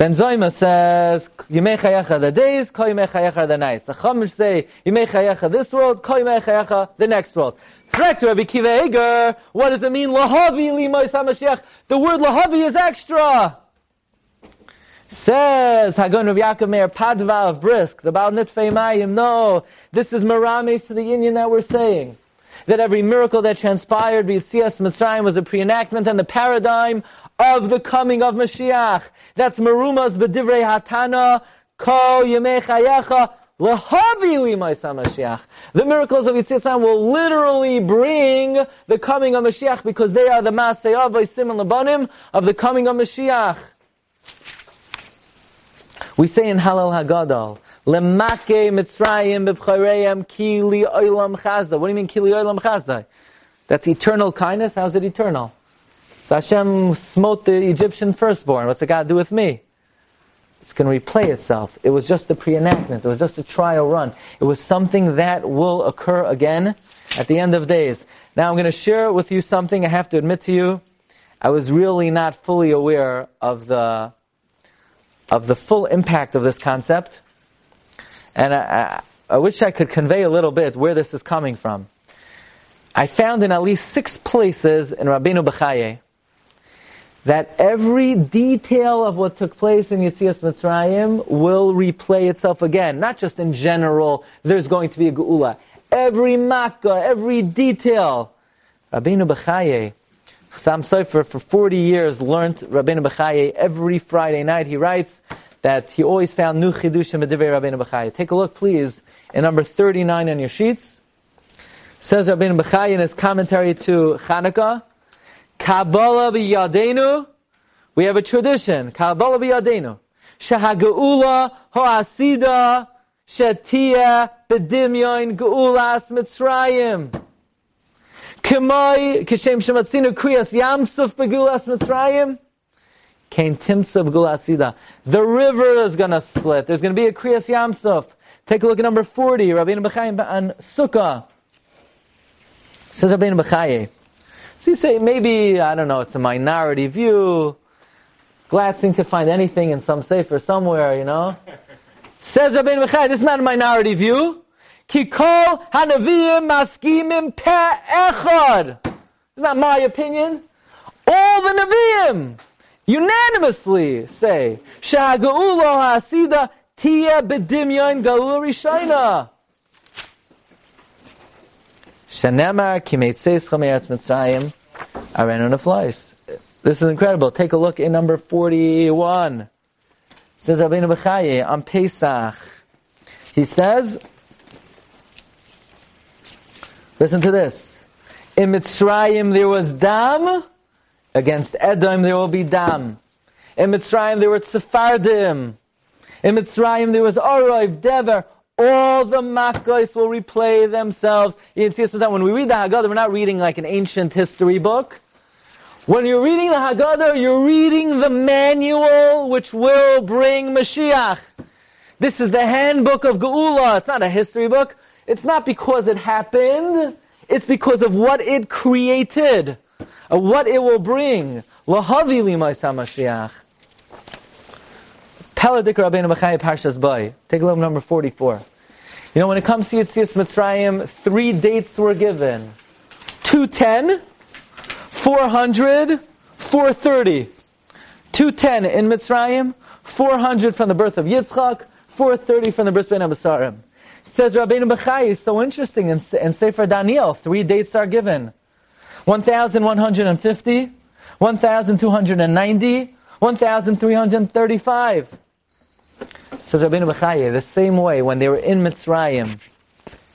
Ben Zoyma says, Yimei Chayecha the days, Kol Yimei Chayecha the nights. The Chumash say, Yimei Chayecha this world, Kol Yimei Chayecha the next world. Correct, Rabbi Kiva Eger. What does it mean? Lahavi Limois HaMashiach. The word Lahavi is extra. Says Hagon Rav Yaakov Meir Padva of Brisk, the Baal Nitfei Mayim. No, this is Marames to the union that we're saying that every miracle that transpired, B'Yitzias Mitzrayim, was a pre-enactment and the paradigm of the coming of Mashiach. That's Marumas B'divrei Hatana, Ko Yemei Chayecha, the miracles of Yitzhak will literally bring the coming of Mashiach because they are the Masay Sim and Labanim of the coming of Mashiach. We say in Halal Hagadol, Lemake Mitzrayim b'vchareim ki li oilam chazda. What do you mean ki li oilam chazda? That's eternal kindness. How's it eternal? So Hashem smote the Egyptian firstborn. What's it got to do with me? It's going to replay itself. It was just a pre-enactment. It was just a trial run. It was something that will occur again at the end of days. Now I'm going to share with you something I have to admit to you. I was really not fully aware of the, of the full impact of this concept. And I, I, I wish I could convey a little bit where this is coming from. I found in at least six places in Rabbeinu Bechaye that every detail of what took place in Yitzias Mitzrayim will replay itself again. Not just in general, there's going to be a Geula. Every makkah, every detail. Rabbeinu Bechaye, Chassam Sofer, for 40 years learned Rabbeinu Bechaye every Friday night. He writes that he always found new chidushim medivei Rabbeinu Bechaye. Take a look, please, in number 39 on your sheets. Says Rabbeinu Bechaye in his commentary to Chanukah, Kabbalah b'yadenu, we have a tradition, Kabbalah b'yadenu, Shahaga'ula ho'asida shetia b'dimyon geulas mitzrayim. K'may kishem shematzinu kriyas yamsuf b'geulas mitzrayim. Kain timtza b'gulasida. The river is going to split. There's going to be a kriyas yamsuf. Take a look at number 40, Rabbeinu B'chayim on Sukkah. Says Rabbeinu B'chayim. So you say maybe, I don't know, it's a minority view. Gladstein could find anything in some safer somewhere, you know. Says Rabbi Mechai, this is not a minority view. Maskimim pe'echad. It's not my opinion. All the Nevi'im unanimously say, Sha'ga'ulo ha'asida tia bedimyon galul rishayna. Shanemar kimeitzeis chameretz mitzrayim arenu neflois. This is incredible. Take a look in number 41. It says Rabbeinu Bechaye on Pesach. He says, listen to this. In Mitzrayim there was dam, against Edom there will be dam. In Mitzrayim there were Sephardim. In Mitzrayim there was Orov, Dever. All the Makkos will replay themselves. You can see sometimes when we read the Haggadah, we're not reading like an ancient history book. When you're reading the Haggadah, you're reading the manual which will bring Mashiach. This is the handbook of Geula. It's not a history book. It's not because it happened. It's because of what it created, of what it will bring. Lahavi limaisa Mashiach. Peladik Rabbeinu B'chai Parshas Bay. Take a look number 44. You know, when it comes to Yitzias Mitzrayim, three dates were given. 210, 400, 430. 210 in Mitzrayim, 400 from the birth of Yitzchak, 430 from the birth of Ben Abasarim. Says Rabbeinu Bechai, so interesting, in, in Sefer Daniel, three dates are given. 1,150, 1,290, 1,335. Says Rabbeinu Bechai, the same way, when they were in Mitzrayim,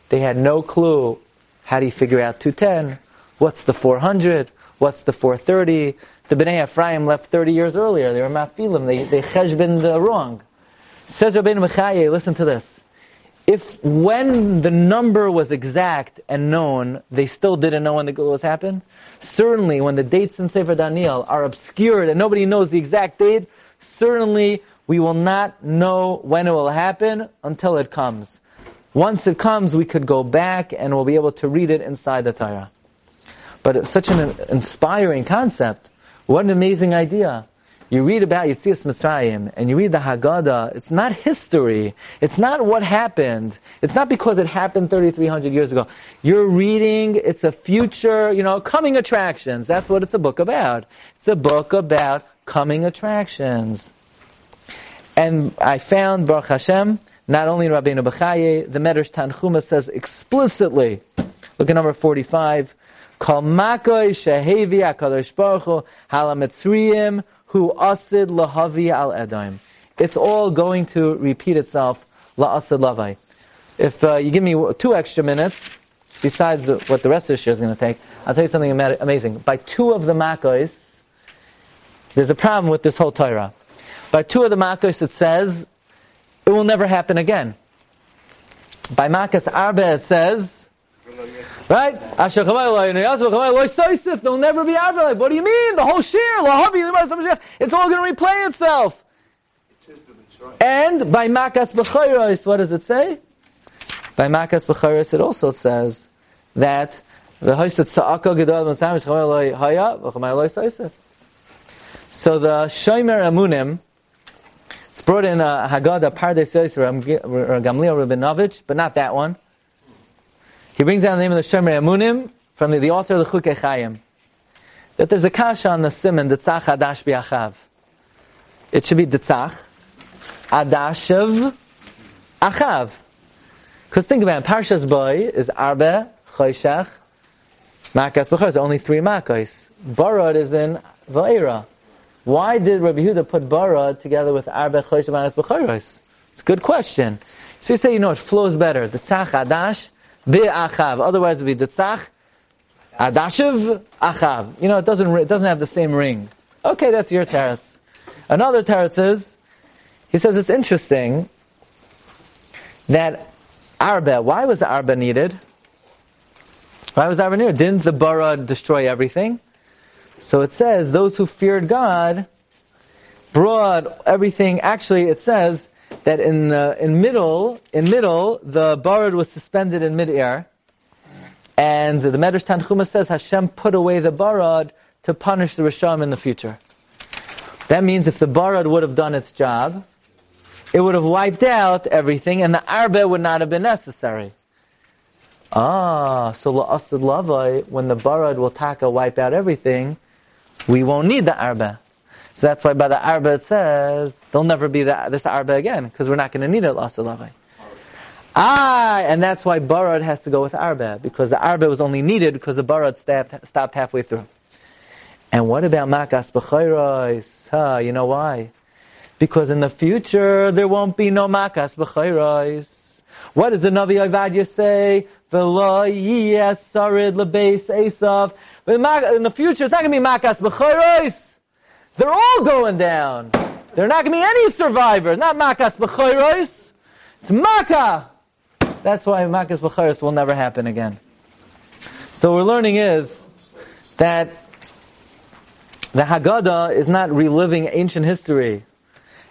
they had no clue how do you figure out 210? What's the 400? What's the 430? The Bnei Ephraim left 30 years earlier. They were mafilim. They, they cheshbin the wrong. Says Rabbeinu Bechai, listen to this if when the number was exact and known, they still didn't know when the Geulah happened, certainly when the dates in Sefer Daniel are obscured and nobody knows the exact date, certainly we will not know when it will happen until it comes. Once it comes, we could go back and we'll be able to read it inside the Torah. But it's such an inspiring concept. What an amazing idea you read about Yitzias Mitzrayim and you read the Haggadah, it's not history. It's not what happened. It's not because it happened 3,300 years ago. You're reading, it's a future, you know, coming attractions. That's what it's a book about. It's a book about coming attractions. And I found, Baruch Hashem, not only in Rabbeinu Bechaye, the Medrash Tanchuma says explicitly, look at number 45, Kal makoy shehevi HaKadosh Baruch Hu who asid lahavi al edaim. It's all going to repeat itself la lavai. If uh, you give me two extra minutes, besides what the rest of the year is going to take, I'll tell you something amazing. By two of the makkos, there's a problem with this whole Torah. By two of the makkos, it says it will never happen again. By makas arba, it says Right? There'll never be afterlife. What do you mean? The whole shir, it's all going to replay itself. And by Makas B'chayros, what does it say? By Makas B'chayros, it also says that the So the Shomer Amunim, brought in a Haggadah Pardes Gamliel Rabinovich, but not that one. He brings down the name of the Shemer Amunim from the, the, author of the Chukei Chaim. That there's a kasha on the simon, Tzach Adash Biachav. It should be Tzach Adashav Achav. Because think about it, Parshas Boy is Arbe, Choshech, Makas. There's only three Makos. Barad is in Va'era. Why did Rabbi Huda put Barad together with Arbe, Choshech, Makas B'chor? It's a good question. So you say, you know, it flows better. The Tzach Adash be Achav. Otherwise it'd be Ditzach, Adashiv, Achav. You know, it doesn't, it doesn't have the same ring. Okay, that's your teretz. Another teretz is, he says it's interesting that Arba, why was Arba needed? Why was Arba needed? Didn't the bara destroy everything? So it says, those who feared God brought everything, actually it says, that in uh, in middle in middle the barad was suspended in midair, and the Medrash Tanchuma says Hashem put away the barad to punish the risham in the future. That means if the barad would have done its job, it would have wiped out everything, and the arba would not have been necessary. Ah, so la'asad lavai, when the barad will taka wipe out everything, we won't need the arba. So that's why by the arba it says there'll never be this arba again because we're not going to need it lasalavai. Ah, and that's why barad has to go with arba because the arba was only needed because the barad stopped, stopped halfway through. And what about makas b'chayros? Huh, you know why? Because in the future there won't be no makas b'chayros. What does the Navi Avadia say? V'lo sarid lebeis esav. In the future, it's not going to be makas b'chayros. They're all going down. There are not going to be any survivors. Not Makas B'chayros. It's Makkah. That's why Makas B'chayros will never happen again. So what we're learning is that the Haggadah is not reliving ancient history.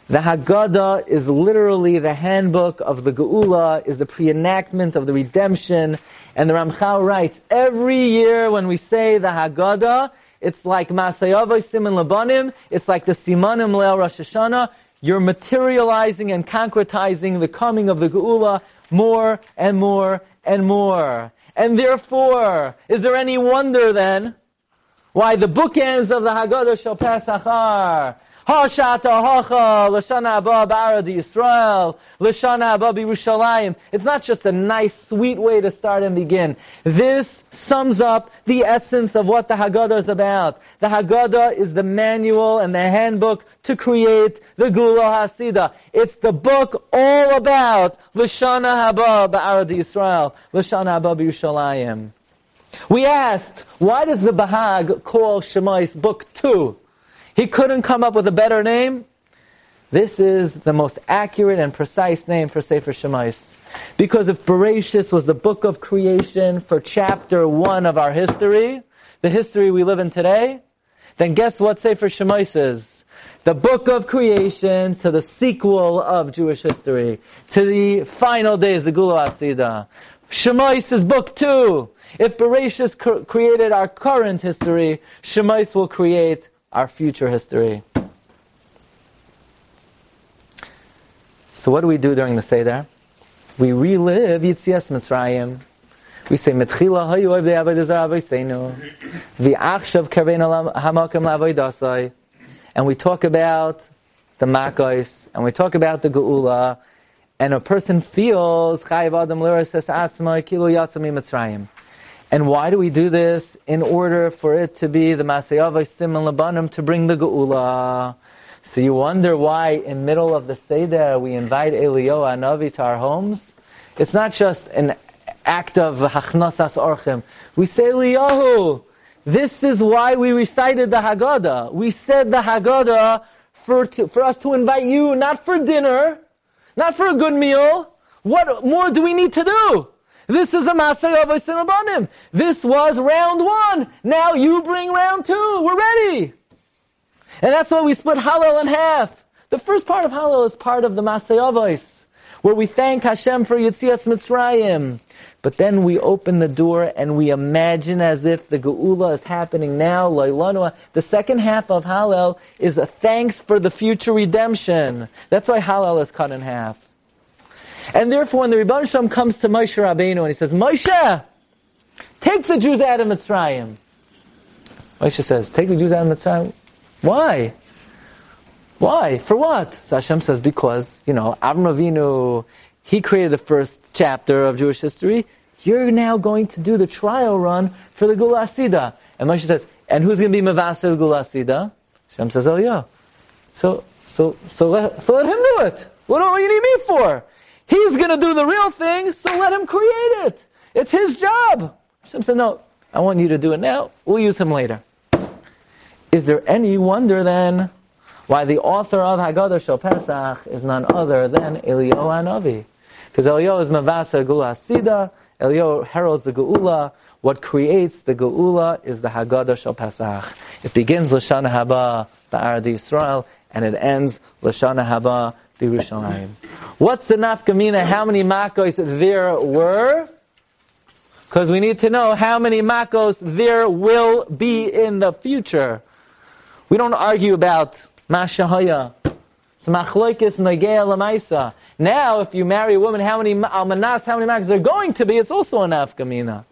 The Haggadah is literally the handbook of the Geula, is the pre-enactment of the redemption. And the Ramchal writes, every year when we say the Haggadah, it's like Masayavai Simon Labanim, it's like the Simanim Leil Rosh Hashanah. You're materializing and concretizing the coming of the Geula more and more and more. And therefore, is there any wonder then why the bookends of the Haggadah shall pass achar? Hashata hacha l'shana haba ba'arad Yisrael l'shana haba b'Yerushalayim. It's not just a nice, sweet way to start and begin. This sums up the essence of what the Haggadah is about. The Haggadah is the manual and the handbook to create the Gula Hasidah. It's the book all about l'shana haba ba'arad Yisrael l'shana haba b'Yerushalayim. We asked, why does the Bahag call Shemais book two? He couldn't come up with a better name. This is the most accurate and precise name for Sefer Shemais. Because if Bereshis was the book of creation for chapter one of our history, the history we live in today, then guess what Sefer Shemais is? The book of creation to the sequel of Jewish history, to the final days, the Gula Asida. Shemais is book two. If Bereshis created our current history, Shemais will create our future history. So what do we do during the Seder? We relive Yitzias Mitzrayim. We say, Metchila hayu oiv de'avodah avoseinu. V'achshav karein hamakim la'avodah And we talk about the Makos, and we talk about the Geula, and a person feels, Chayiv Adam Liris Asma Kilo Yatzami Mitzrayim. And why do we do this? In order for it to be the Masayavai Simon Labanim to bring the Geula. So you wonder why in middle of the Seder we invite Eliyahu Navi to our homes? It's not just an act of Hachnasas Orchim. We say Eliyahu. This is why we recited the Haggadah. We said the Haggadah for, to, for us to invite you, not for dinner, not for a good meal. What more do we need to do? This is a Masay of Sinabanim. This was round one. Now you bring round two. We're ready. And that's why we split Hallel in half. The first part of Hallel is part of the Masay Avos, where we thank Hashem for Yitzias Mitzrayim. But then we open the door and we imagine as if the Geula is happening now. The second half of Hallel is a thanks for the future redemption. That's why Hallel is cut in half. And therefore, when the Rebbe Shalom comes to Moshe Rabbeinu and he says, Moshe, take the Jews out of Mitzrayim. Moshe says, take the Jews out of Mitzrayim? Why? Why? For what? So Hashem says, because, you know, Avram Avinu, he created the first chapter of Jewish history. You're now going to do the trial run for the Gula Sida. And Moshe says, and who's going to be Mavasa Gula Sida? Hashem says, oh yeah. So, so, so let, so let him do it. What do you need me for? He's going to do the real thing, so let him create it. It's his job. Hashem said, no, I want you to do it now. We'll use him later. Is there any wonder then why the author of Haggadah Shal Pesach is none other than Eliyahu Hanavi? Because Eliyahu is Mavasa Gula Sida, Eliyahu heralds the Geula. What creates the Geula is the Haggadah Shal Pesach. It begins Lashana Haba, Ba'arad Yisrael, and it ends Lashana Haba, Yerushalayim. What's the nafkamina? How many makos there were? Because we need to know how many makos there will be in the future. We don't argue about mashahaya. It's lamaisa. Now, if you marry a woman, how many almanas, how many makos are going to be? It's also a nafkamina.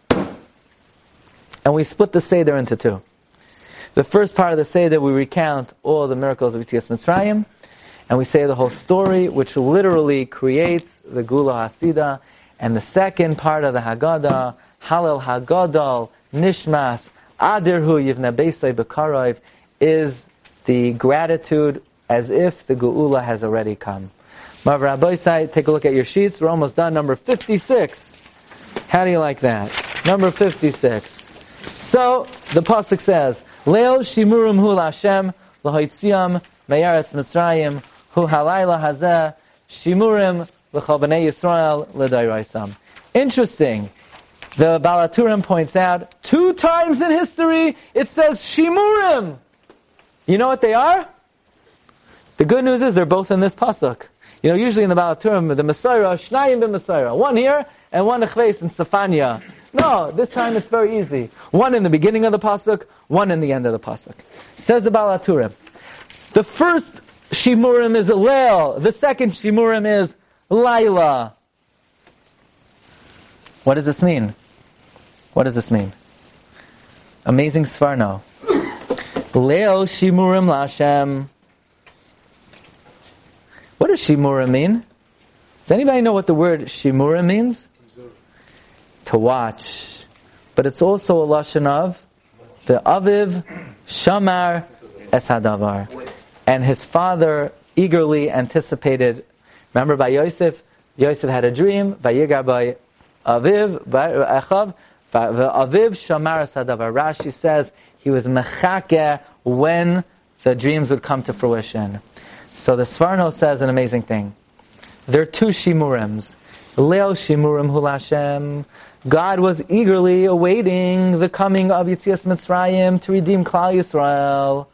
And we split the seder into two. The first part of the seder we recount all the miracles of Yitzias Mitzrayim and we say the whole story, which literally creates the Gula Hasida. And the second part of the Haggadah, Halel Haggadol, Nishmas, Adirhu Yivna Beisai Bekarov, is the gratitude as if the Geula has already come. Mav take a look at your sheets. We're almost done. Number 56. How do you like that? Number 56. So, the Pasuk says, Leo Shimurim Hul Hashem, lahoitziam meyaretz Mitzrayim hu halayla hazeh shimurim l'chol b'nei Yisrael l'dayraisam. Interesting. The Baal HaTurim points out, two times in history it says shimurim. You know what they are? The good news is they're both in this pasuk. You know, usually in the Baal HaTurim, the Messiah, Shnayim ben Messiah, one here and one Echves in Safania. No, this time it's very easy. One in the beginning of the pasuk, one in the end of the pasuk. Says the Baal HaTurim. The first shimurim is Leil. The second shimurim is Laila. What does this mean? What does this mean? Amazing Svarno. Leil shimurim lashem. What does shimurim mean? Does anybody know what the word shimurim means? To watch. But it's also a lashon of the aviv shamar es hadavar. And his father eagerly anticipated. Remember by Yosef, Yosef had a dream. Vayigar by aviv achav. Aviv shamar. Rashi says he was mechake when the dreams would come to fruition. So the Sforno says an amazing thing. There are two Shimurims. Leil Shimurim Hulashem. God was eagerly awaiting the coming of Yitzias Mitzrayim to redeem Klal Yisrael.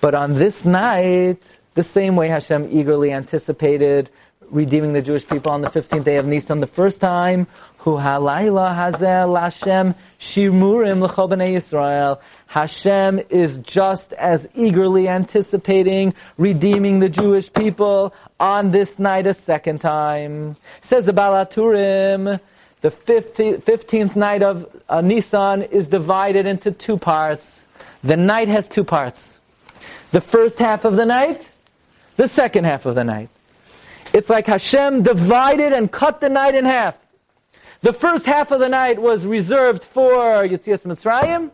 But on this night, the same way Hashem eagerly anticipated redeeming the Jewish people on the 15th day of Nisan the first time, Hu halayla hazel Hashem shimurim b'nei Yisrael. Hashem is just as eagerly anticipating redeeming the Jewish people on this night a second time. Says the Baal HaTurim, the 15th night of uh, Nisan is divided into two parts. The night has two parts. The first half of the night, the second half of the night. It's like Hashem divided and cut the night in half. The first half of the night was reserved for Yitzias Mitzrayim,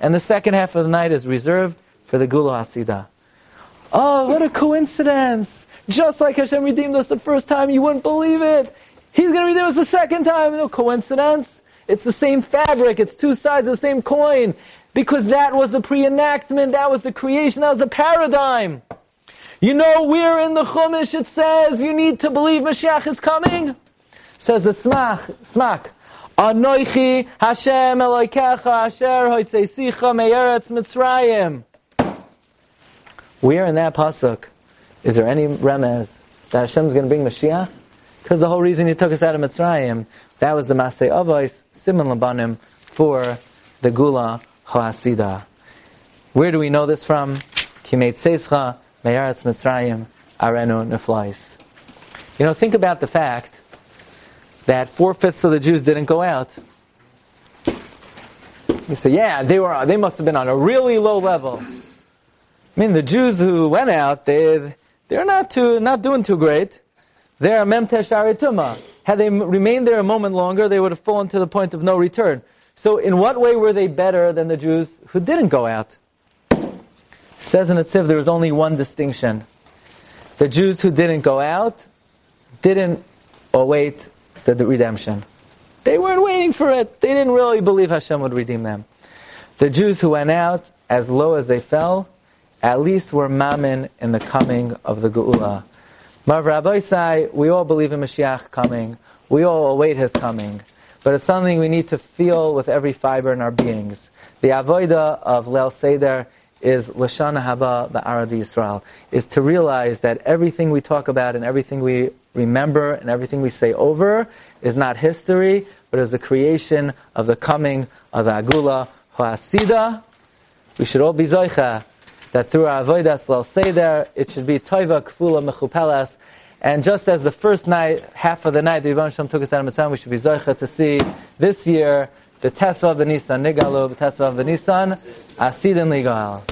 and the second half of the night is reserved for the Gula Hasidah. Oh, what a coincidence! Just like Hashem redeemed us the first time, you wouldn't believe it. He's going to redeem us the second time. No coincidence. It's the same fabric. It's two sides of the same coin. Because that was the pre-enactment. That was the creation. That was the paradigm. You know where in the Chumash it says you need to believe Mashiach is coming? says the Smach, Smach. Anoichi Hashem Eloikecha Asher Hoitzeisicha Me'eretz Mitzrayim. Where in that pasuk is there any remez that Hashem is going to bring Mashiach? Because the whole reason He took us out of Mitzrayim, that was the Masei Avos, Simon Labanim, for the Gula Hoasida. Where do we know this from? Kimet Seischa, Me'eretz Mitzrayim, Arenu Neflais. You know, think about the fact that four-fifths of the Jews didn't go out. You say, yeah, they were, they must have been on a really low level. I mean, the Jews who went out, they, they're not too, not doing too great. They're memtesh arituma. Had they remained there a moment longer, they would have fallen to the point of no return. So in what way were they better than the Jews who didn't go out? It says in Netziv there was only one distinction. The Jews who didn't go out didn't await the, the redemption. They weren't waiting for it. They didn't really believe Hashem would redeem them. The Jews who went out, as low as they fell, at least were mammon in the coming of the Geula. Marv Rabbi we all believe in Mashiach coming. We all await his coming. But it's something we need to feel with every fiber in our beings. The avoida of Leil Seder is Lashana Haba Ba'arad Yisrael, is to realize that everything we talk about and everything we remember and everything we say over is not history, but is the creation of the coming of the Agula Ha'asida. We should all be Zoicha, that through our Avodas Leil Seder, it should be Toiva Kfula Mechupelas, and just as the first night, half of the night, the Yibon Shem took us out of Mitzrayim, we should be Zoicha to see this year the Tesla of the Nissan, Nigalu, the Tesla of the Nissan, Asidin Ligal.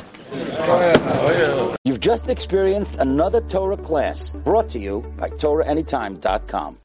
You've just experienced another Torah class brought to you by TorahAnytime.com.